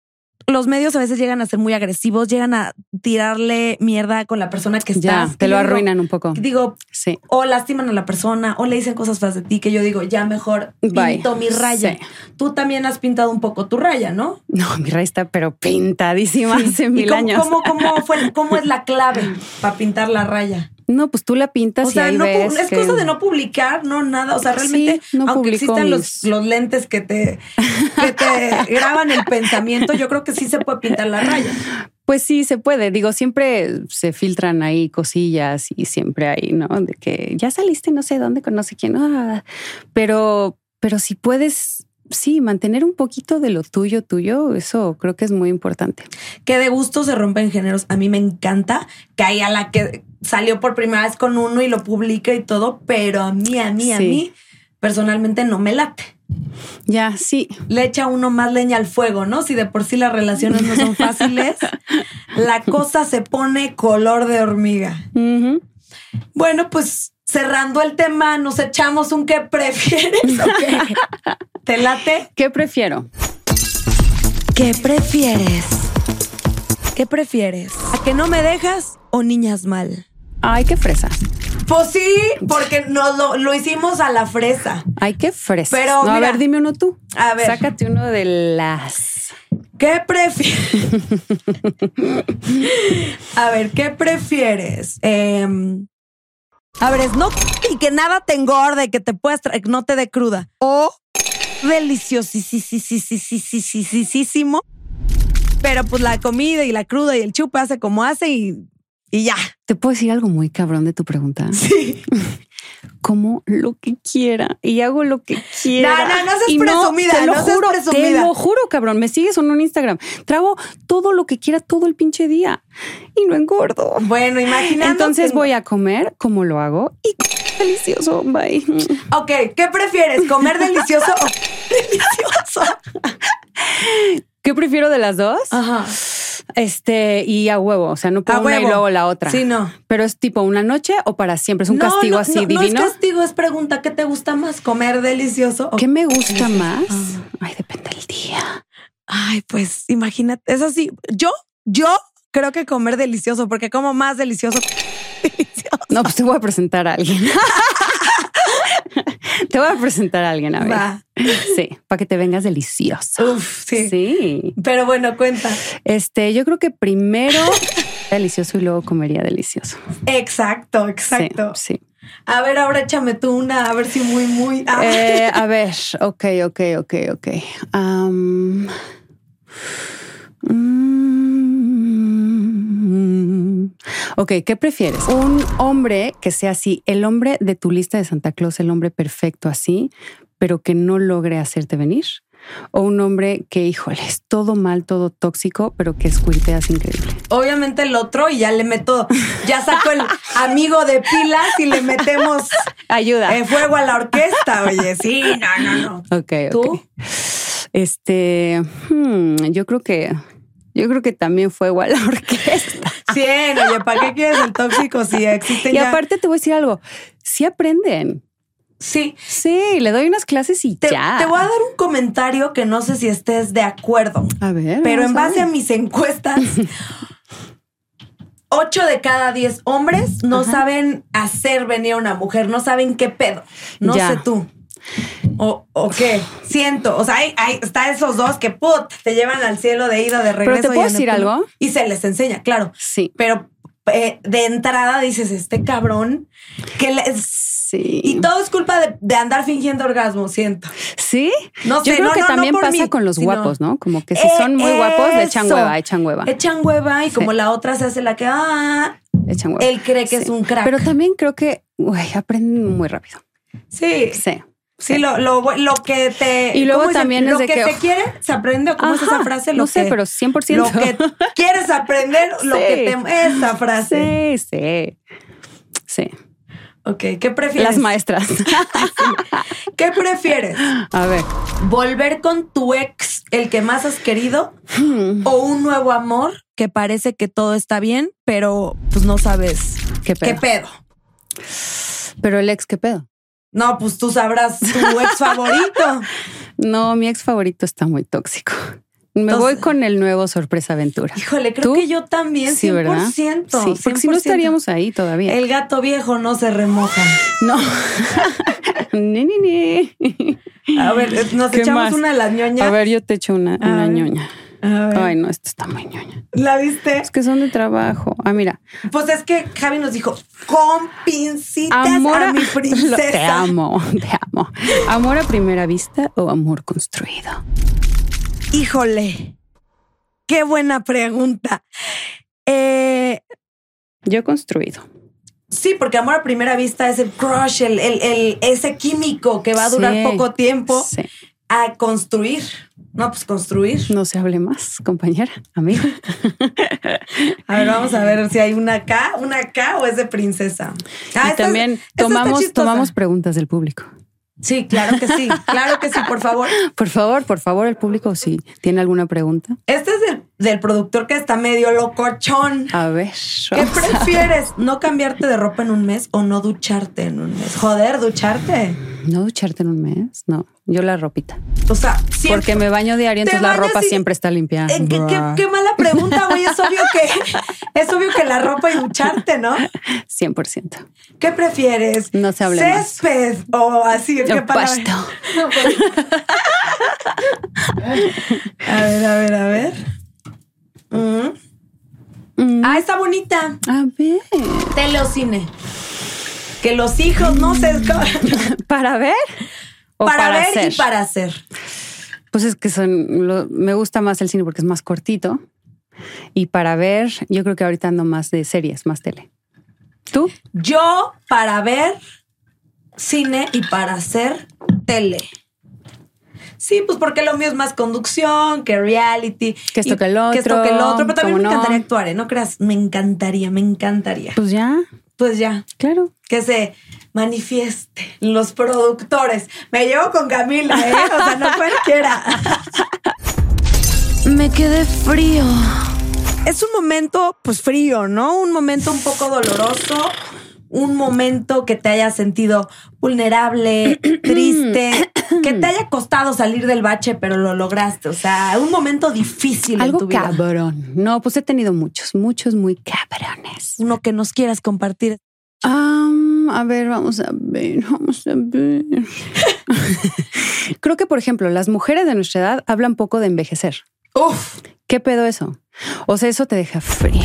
los medios a veces llegan a ser muy agresivos, llegan a tirarle mierda con la persona que Ya, estás. te lo arruinan un poco. Digo, Sí. o lastiman a la persona, o le dicen cosas feas de ti, que yo digo, ya mejor Bye. pinto mi raya. Sí. Tú también has pintado un poco tu raya, ¿no? No, mi raya está pero pintadísima hace ¿Y mil cómo, años. Cómo, cómo fue, (laughs) ¿Cómo es la clave para pintar la raya? No, pues tú la pintas O sea, y no, ves es que- cosa de no publicar, no nada. O sea, realmente, Sí, no aunque existan los, los lentes que te, que te (laughs) graban el pensamiento, yo creo que sí se puede pintar la raya. Pues sí, se puede. Digo, siempre se filtran ahí cosillas y siempre hay, ¿no? De que ya saliste no sé dónde con no sé quién. ah. Pero, pero si puedes, sí, mantener un poquito de lo tuyo, tuyo, eso creo que es muy importante. Que de gusto se rompen géneros. A mí me encanta que haya la que salió por primera vez con uno y lo publica y todo, pero a mí, a mí, a mí, personalmente no me late. Ya, sí. le echa uno más leña al fuego, ¿no? Si de por sí las relaciones no son fáciles, (laughs) la cosa se pone color de hormiga. Bueno, pues cerrando el tema, nos echamos un qué prefieres. ¿o qué? (laughs) ¿Te late? ¿Qué prefiero? ¿Qué prefieres? ¿Qué prefieres? ¿A que no me dejas o niñas mal? Ay, qué fresa. Pues sí, porque nos lo, lo hicimos a la fresa. Ay, qué fresa. Pero No, a ver, dime uno tú. A ver. Sácate uno de las. ¿Qué prefieres? (laughs) (laughs) A ver, ¿qué prefieres? Em, a ver, es no y que nada te engorde, que te puedas no te dé cruda. O deliciosísimo. Pero pues la comida y la cruda y el chupe hace como hace y, y ya. ¿Te puedo decir algo muy cabrón de tu pregunta? Sí. (laughs) Como lo que quiera y hago lo que quiera. No, no, no seas Y presumida, te lo no seas juro, presumida. Te lo juro, cabrón. Me sigues o no en Instagram. Trago todo lo que quiera todo el pinche día y no engordo. Bueno, imaginando. Entonces voy a comer como lo hago y delicioso. Bye. Ok, ¿qué prefieres? ¿Comer delicioso o (laughs) delicioso? (laughs) ¿Qué prefiero de las dos? Ajá. Este, y a huevo. O sea, no A puedo una y luego la otra. Sí, no. Pero es tipo una noche o para siempre. Es un No, castigo no, así no, No divino. es castigo, es pregunta. ¿Qué te gusta más? ¿Comer delicioso o ¿Qué me gusta más? Ay, depende del día. Ay, pues imagínate. Es así. Yo, yo creo que comer delicioso, porque como más delicioso. (laughs) delicioso. No, pues te voy a presentar a alguien. (laughs) te voy a presentar a alguien, a ver. Va. (laughs) Sí, para que te vengas delicioso. Uf, sí. Sí. Pero bueno, cuenta. Este, yo creo que primero (laughs) delicioso y luego comería delicioso. Exacto, exacto. Sí. A ver, ahora échame tú una, a ver si muy, muy. Ah, Eh, a ver, ok, ok, ok, ok. Am, mm, ok, ¿qué prefieres? Un hombre que sea así, el hombre de tu lista de Santa Claus, el hombre perfecto así, pero que no logre hacerte venir. O un hombre que, híjole, es todo mal, todo tóxico, pero que squirteas increíble. Obviamente el otro y ya le meto, ya saco el amigo de pilas y le metemos Ayuda. eh, fuego a la orquesta. Oye, sí, no, no, no. Ok. ¿Tú? Este, hmm, yo creo que, yo creo que también fue igual la orquesta. Cien, oye, ¿para qué quieres el tóxico si existen Y ya? aparte te voy a decir algo, sí aprenden. sí, Sí, le doy unas clases y te, ya. te voy a dar un comentario que no sé si estés de acuerdo, A ver. pero en base a mis encuestas, (laughs) ocho de cada diez hombres no Ajá. saben hacer venir a una mujer, no saben qué pedo. No Ya. sé tú. O, o qué, siento, o sea, hay, hay- está esos dos que put, te llevan al cielo de ida, de regreso. ¿te puedo decir algo? Y se les enseña, claro. Sí. Pero eh, de entrada dices, este cabrón, que le- Sí. y todo es culpa de, de andar fingiendo orgasmo, siento. ¿Sí? No sé, Yo creo no, que no, también pasa mí, con los guapos, ¿no? Como que si Eh, son muy guapos, le echan hueva, echan hueva. Echan hueva y Sí. como la otra se hace la que, ah, Echan hueva. él cree que Sí. es un crack. Pero también creo que uy, aprenden muy rápido. sí, Sí. Sí, lo, lo, lo que te... Y luego también es Lo de que, que- se quiere, se aprende. ¿o ¿Cómo es esa frase? Lo no sé, que- pero 100%. Lo que quieres aprender, lo Sí. que te... Esa frase. Sí, sí. Sí. Ok, ¿qué prefieres? Las maestras. (laughs) ¿Qué prefieres? A ver. ¿Volver con tu ex, el que más has querido? Hmm, ¿O un nuevo amor que parece que todo está bien, pero pues no sabes ¿Qué pedo? qué pedo? Pero el ex, ¿qué pedo? No, pues tú sabrás tu ex favorito. (laughs) No, mi ex favorito está muy tóxico. Me Entonces- voy con el nuevo Sorpresa Aventura. Híjole, creo ¿Tú? que yo también, 100%. Sí, ¿verdad? Sí, porque si no 100%. estaríamos ahí todavía. El gato viejo no se remoja. No. (laughs) ni, ni, ni. A ver, nos ¿Qué echamos más? una de las ñoñas. A ver, yo te echo una, A una ver. ñoña. A ver. Ay, no, esta está muy ñoña. ¿La viste? Es que son de trabajo. Ah, mira. Pues es que Javi nos dijo, con pincitas Amor a mi (laughs) Lo- princesa. Te amo, te amo. ¿Amor a primera vista o amor construido? Híjole, qué buena pregunta. Eh, Yo construido. sí, porque amor a primera vista es el crush, el, el- el- ese químico que va a durar Sí, poco tiempo Sí. a construir. No, pues construir. No se hable más, compañera, amigo. (laughs) A ver, vamos a ver si hay una acá, una acá o es de princesa. Ah, y esta- también tomamos, tomamos preguntas del público. Sí, claro que sí, claro que sí, por favor. (laughs) Por favor, por favor, el público, si tiene alguna pregunta. Este es del, del productor que está medio locochón. A ver. ¿Qué prefieres? ¿No cambiarte de ropa en un mes o no ducharte en un mes? Joder, ducharte. ¿No ducharte en un mes? No, yo la ropita. O sea, siempre. Porque me baño diario, entonces la ropa y- siempre está limpia. Eh, ¿Qué, qué- qué mala pregunta, güey. Es obvio que (laughs) es obvio que la ropa y ducharte, ¿no? 100%. ¿Qué prefieres? No se hable más. Césped o así. ¿qué Yo palabra? pasto. (laughs) A ver, a ver, a ver. Mm. Mm, Ah, está bonita. A ver. Tele o cine. Que los hijos no se (laughs) ¿Para ver? ¿O para, ver hacer? y para hacer. Pues es que son, lo- me gusta más el cine porque es más cortito. Y para ver, yo creo que ahorita ando más de series, más tele. ¿Tú? Yo para ver cine y para hacer tele. Sí, pues porque lo mío es más conducción que reality. Que esto que el Que esto otro, que el otro. Pero también ¿cómo me no? encantaría actuar, ¿eh? No creas, me encantaría, me encantaría. Pues ya, Pues ya, claro. que se manifieste los productores. Me llevo con Camila, ¿eh? O sea, no cualquiera. (laughs) Me quedé frío. es un momento, pues frío, ¿no? Un momento un poco doloroso, un momento que te haya sentido vulnerable, (clears throat) triste, que te haya (clears throat) costado salir del bache, pero lo lograste. O sea, un momento difícil en Algo tu vida. cabrón. No, pues he tenido muchos, muchos muy cabrones. Uno que nos quieras compartir. Am, a ver, vamos a ver, vamos a ver. (laughs) Creo que, por ejemplo, las mujeres de nuestra edad hablan poco de envejecer. Uf, ¿Qué pedo eso? O sea, eso te deja frío.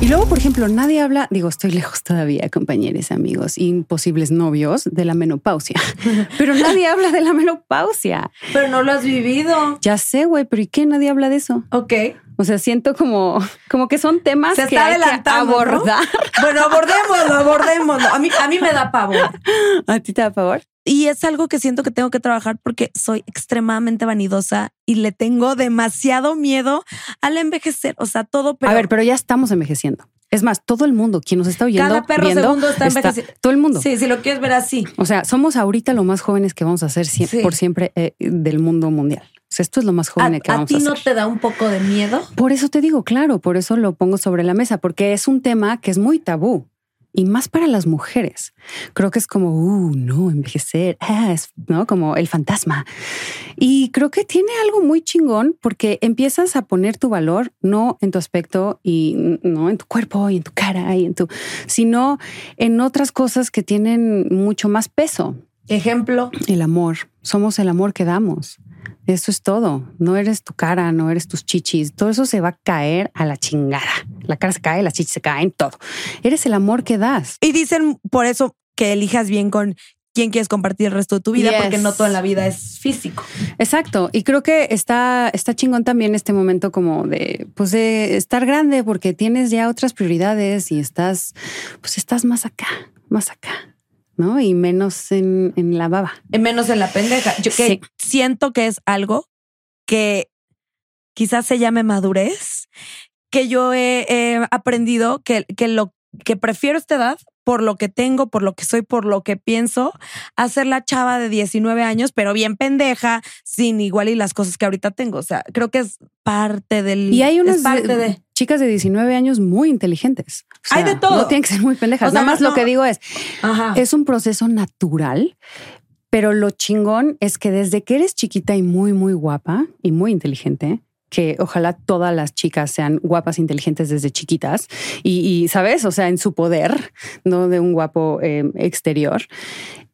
Y luego, por ejemplo, nadie habla, digo, estoy (laughs) lejos todavía, compañeros, amigos, imposibles novios de la menopausia, (laughs) pero nadie (laughs) habla de la menopausia. pero no lo has vivido. Ya sé, güey, pero ¿y qué? Nadie habla de eso. Ok. O sea, siento como, como que son temas Se que está hay que abordar. Bueno, abordémoslo, abordémoslo. A mí, a mí me da pavor. ¿A ti te da favor? Y es algo que siento que tengo que trabajar porque soy extremadamente vanidosa y le tengo demasiado miedo al envejecer. O sea, todo, pero a ver, pero ya estamos envejeciendo. Es más, todo el mundo, quien nos está oyendo, Cada perro viendo, segundo está envejeciendo. Todo el mundo. sí, si lo quieres ver así. O sea, somos ahorita lo más jóvenes que vamos a ser sie- Sí. por siempre eh, del mundo mundial. O sea, esto es lo más ¿A, joven que a vamos ti a no hacer. te da un poco de miedo? Por eso te digo, claro, por eso lo pongo sobre la mesa, porque es un tema que es muy tabú y más para las mujeres. Creo que es como, uh, no, envejecer, (laughs) ah, es no como el fantasma. Y creo que tiene algo muy chingón porque empiezas a poner tu valor no en tu aspecto y no en tu cuerpo y en tu cara y en tu, sino en otras cosas que tienen mucho más peso. Ejemplo. El amor. Somos el amor que damos. Eso es todo. No eres tu cara, no eres tus chichis. Todo eso se va a caer a la chingada. La cara se cae, las chichis se caen, todo. Eres el amor que das. Y dicen por eso que elijas bien con quién quieres compartir el resto de tu vida, Yes. porque no toda la vida es físico. Exacto. Y creo que está, está chingón también este momento como de, pues de estar grande porque tienes ya otras prioridades y estás, pues estás más acá, más acá, ¿no? Y menos en, en la baba. Menos en la pendeja. Yo que Sí. siento que es algo que quizás se llame madurez, que yo he, he aprendido que, que lo que prefiero esta edad por lo que tengo, por lo que soy, por lo que pienso, a ser la chava de 19 años, pero bien pendeja, sin igual y las cosas que ahorita tengo. O sea, creo que es parte del. Y hay unas parte de. chicas de 19 años muy inteligentes. O Hay de todo. No tienen que ser muy pendejas. O sea, Nada más no- lo que digo es, Ajá. es un proceso natural, pero lo chingón es que desde que eres chiquita y muy, muy guapa y muy inteligente, que ojalá todas las chicas sean guapas, inteligentes desde chiquitas. Y, y, sabes, o sea, en su poder, no de un guapo eh, exterior,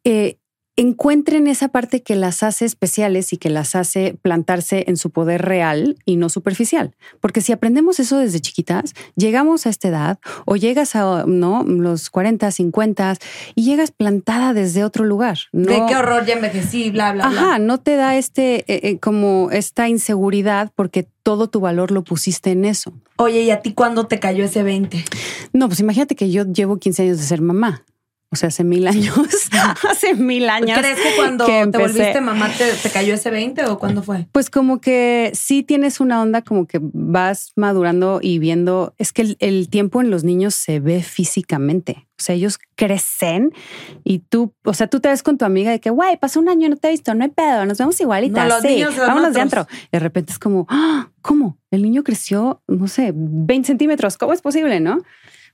eh, encuentren esa parte que las hace especiales y que las hace plantarse en su poder real y no superficial. Porque si aprendemos eso desde chiquitas, llegamos a esta edad o llegas a no los 40, 50 y llegas plantada desde otro lugar. No, De qué horror, ya envejecí, bla, bla, bla. Ajá, no te da este eh, eh, como esta inseguridad porque todo tu valor lo pusiste en eso. Oye, ¿y a ti cuándo te cayó ese 20? No, pues imagínate que yo llevo 15 años de ser mamá. O sea, hace mil años. (laughs) hace mil años. ¿Crees que cuando que te volviste mamá te, te cayó ese 20 o cuándo fue? Pues como que sí tienes una onda como que vas madurando y viendo, es que el, el tiempo en los niños se ve físicamente. O sea, ellos crecen y tú, o sea, tú te ves con tu amiga de que, güey, pasó un año, no te he visto, no hay pedo, nos vemos igualitas. No, los sí, vámonos de otros. antro. Y de repente es como, "Ah, ¿cómo? El niño creció, no sé, 20 centímetros. ¿Cómo es posible, no?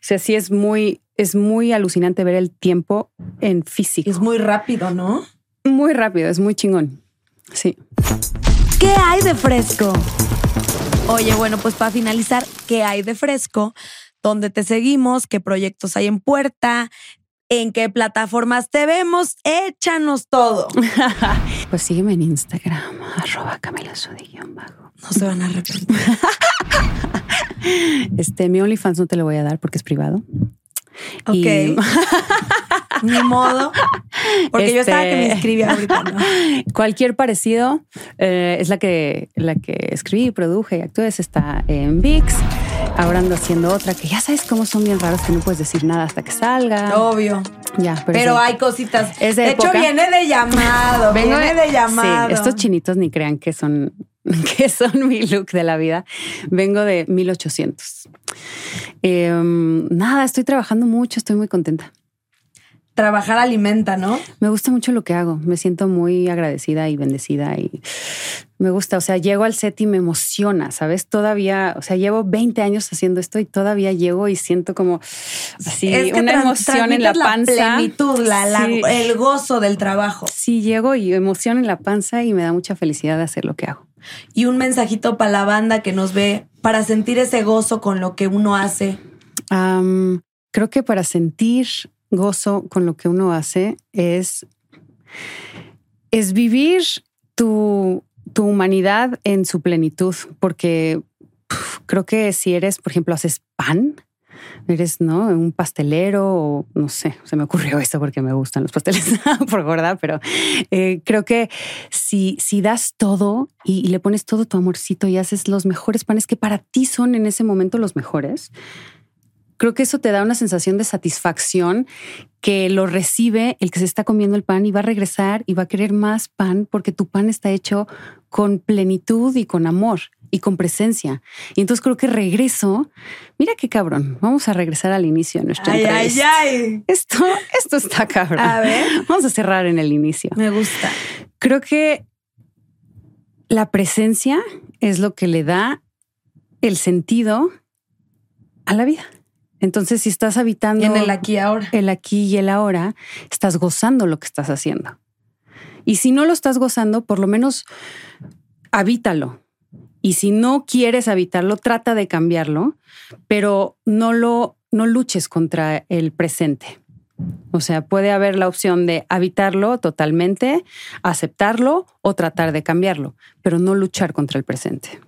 O sea, sí es muy, es muy alucinante ver el tiempo en físico. Es muy rápido, ¿no? muy rápido, es muy chingón. Sí. ¿Qué hay de fresco? Oye, bueno, pues para finalizar, ¿qué hay de fresco? ¿Dónde te seguimos? ¿Qué proyectos hay en puerta? ¿En qué plataformas te vemos? Échanos todo. (laughs) Pues sígueme en Instagram, arroba bajo. No se van a arrepentir. (laughs) Este, mi OnlyFans no te lo voy a dar porque es privado. Ok. Y- (laughs) Ni modo. Porque yo estaba que me Este- inscribí ahorita, ¿no? (laughs) Cualquier parecido eh, es la que, la que escribí, produje y actué. Está en VIX. Ahora ando haciendo otra que ya sabes cómo son bien raros que no puedes decir nada hasta que salga. Obvio. Ya, pero, Pero sí. hay cositas. Es de de hecho, viene de llamado. Vengo viene de llamado. Sí, estos chinitos ni crean que son, (laughs) que son mi look de la vida. Vengo de 1800. Em, nada, estoy trabajando mucho, estoy muy contenta. Trabajar alimenta, ¿no? Me gusta mucho lo que hago. Me siento muy agradecida y bendecida y me gusta. O sea, llego al set y me emociona, ¿sabes? Todavía, o sea, llevo 20 años haciendo esto y todavía llego y siento como así Es que una emoción en la panza. plenitud, la- la- Sí. el gozo del trabajo. Sí, llego y emoción en la panza y me da mucha felicidad de hacer lo que hago. Y un mensajito para la banda que nos ve, para sentir ese gozo con lo que uno hace. Creo que para sentir gozo con lo que uno hace es, es vivir tu, tu humanidad en su plenitud, porque creo que si eres, por ejemplo, haces pan, eres no un pastelero o no sé, se me ocurrió esto porque me gustan los pasteles (laughs) por gorda, pero eh, creo que si, si das todo y le pones todo tu amorcito y haces los mejores panes que para ti son en ese momento los mejores, creo que eso te da una sensación de satisfacción que lo recibe el que se está comiendo el pan y va a regresar y va a querer más pan porque tu pan está hecho con plenitud y con amor y con presencia. Y entonces creo que regreso. Mira qué cabrón. Vamos a regresar al inicio de nuestra Ay, ay, entrevista. ay. Esto, esto está cabrón. A ver. Vamos a cerrar en el inicio. Me gusta. Creo que la presencia es lo que le da el sentido a la vida. Entonces, si estás habitando en el aquí y ahora. el aquí y el ahora, estás gozando lo que estás haciendo. Y si no lo estás gozando, por lo menos habítalo. Y si no quieres habitarlo, trata de cambiarlo, pero no lo no luches contra el presente. O sea, puede haber la opción de habitarlo totalmente, aceptarlo o tratar de cambiarlo, pero no luchar contra el presente.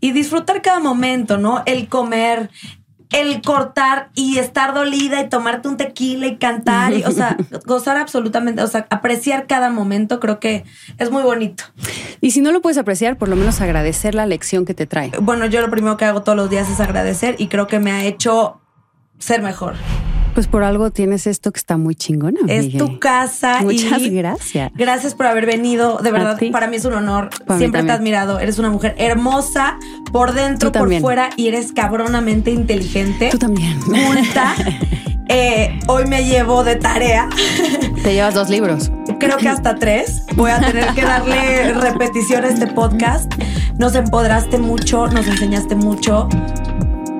Y disfrutar cada momento, ¿no? El comer, el cortar y estar dolida y tomarte un tequila y cantar y, o sea, (laughs) gozar absolutamente, o sea, apreciar cada momento, creo que es muy bonito. Y si no lo puedes apreciar, por lo menos agradecer la lección que te trae. Bueno, yo lo primero que hago todos los días es agradecer y creo que me ha hecho ser mejor. Pues por algo tienes esto que está muy chingona. Es Miguel. tu casa. Muchas y gracias. Gracias por haber venido. De verdad, para mí es un honor. Para Siempre te he admirado. Eres una mujer hermosa por dentro, por fuera y eres cabronamente inteligente. Tú también. Culta. (laughs) Eh, hoy me llevo de tarea. Te llevas dos libros. Creo que hasta tres. Voy a tener que darle repetición a este podcast. Nos empoderaste mucho, nos enseñaste mucho.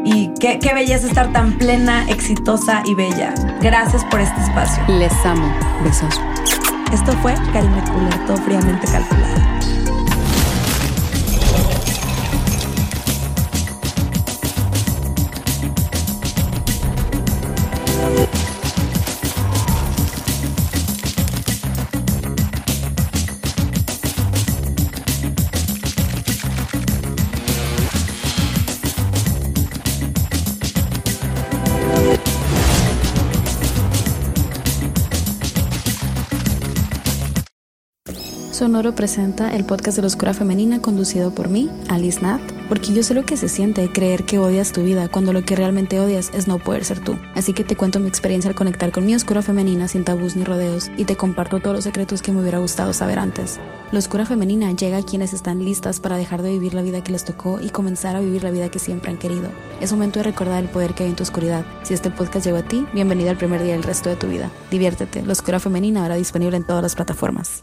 Y qué, qué belleza estar tan plena, exitosa y bella. Gracias por este espacio. Les amo. Besos. Esto fue Karime Cooler, todo fríamente calculado. Sonoro presenta el podcast de la oscura femenina conducido por mí, Alice Nat, porque yo sé lo que se siente creer que odias tu vida cuando lo que realmente odias es no poder ser tú. Así que te cuento mi experiencia al conectar con mi oscura femenina sin tabús ni rodeos y te comparto todos los secretos que me hubiera gustado saber antes. La oscura femenina llega a quienes están listas para dejar de vivir la vida que les tocó y comenzar a vivir la vida que siempre han querido. Es momento de recordar el poder que hay en tu oscuridad. Si este podcast llegó a ti, bienvenida al primer día del resto de tu vida. Diviértete, la oscura femenina ahora disponible en todas las plataformas.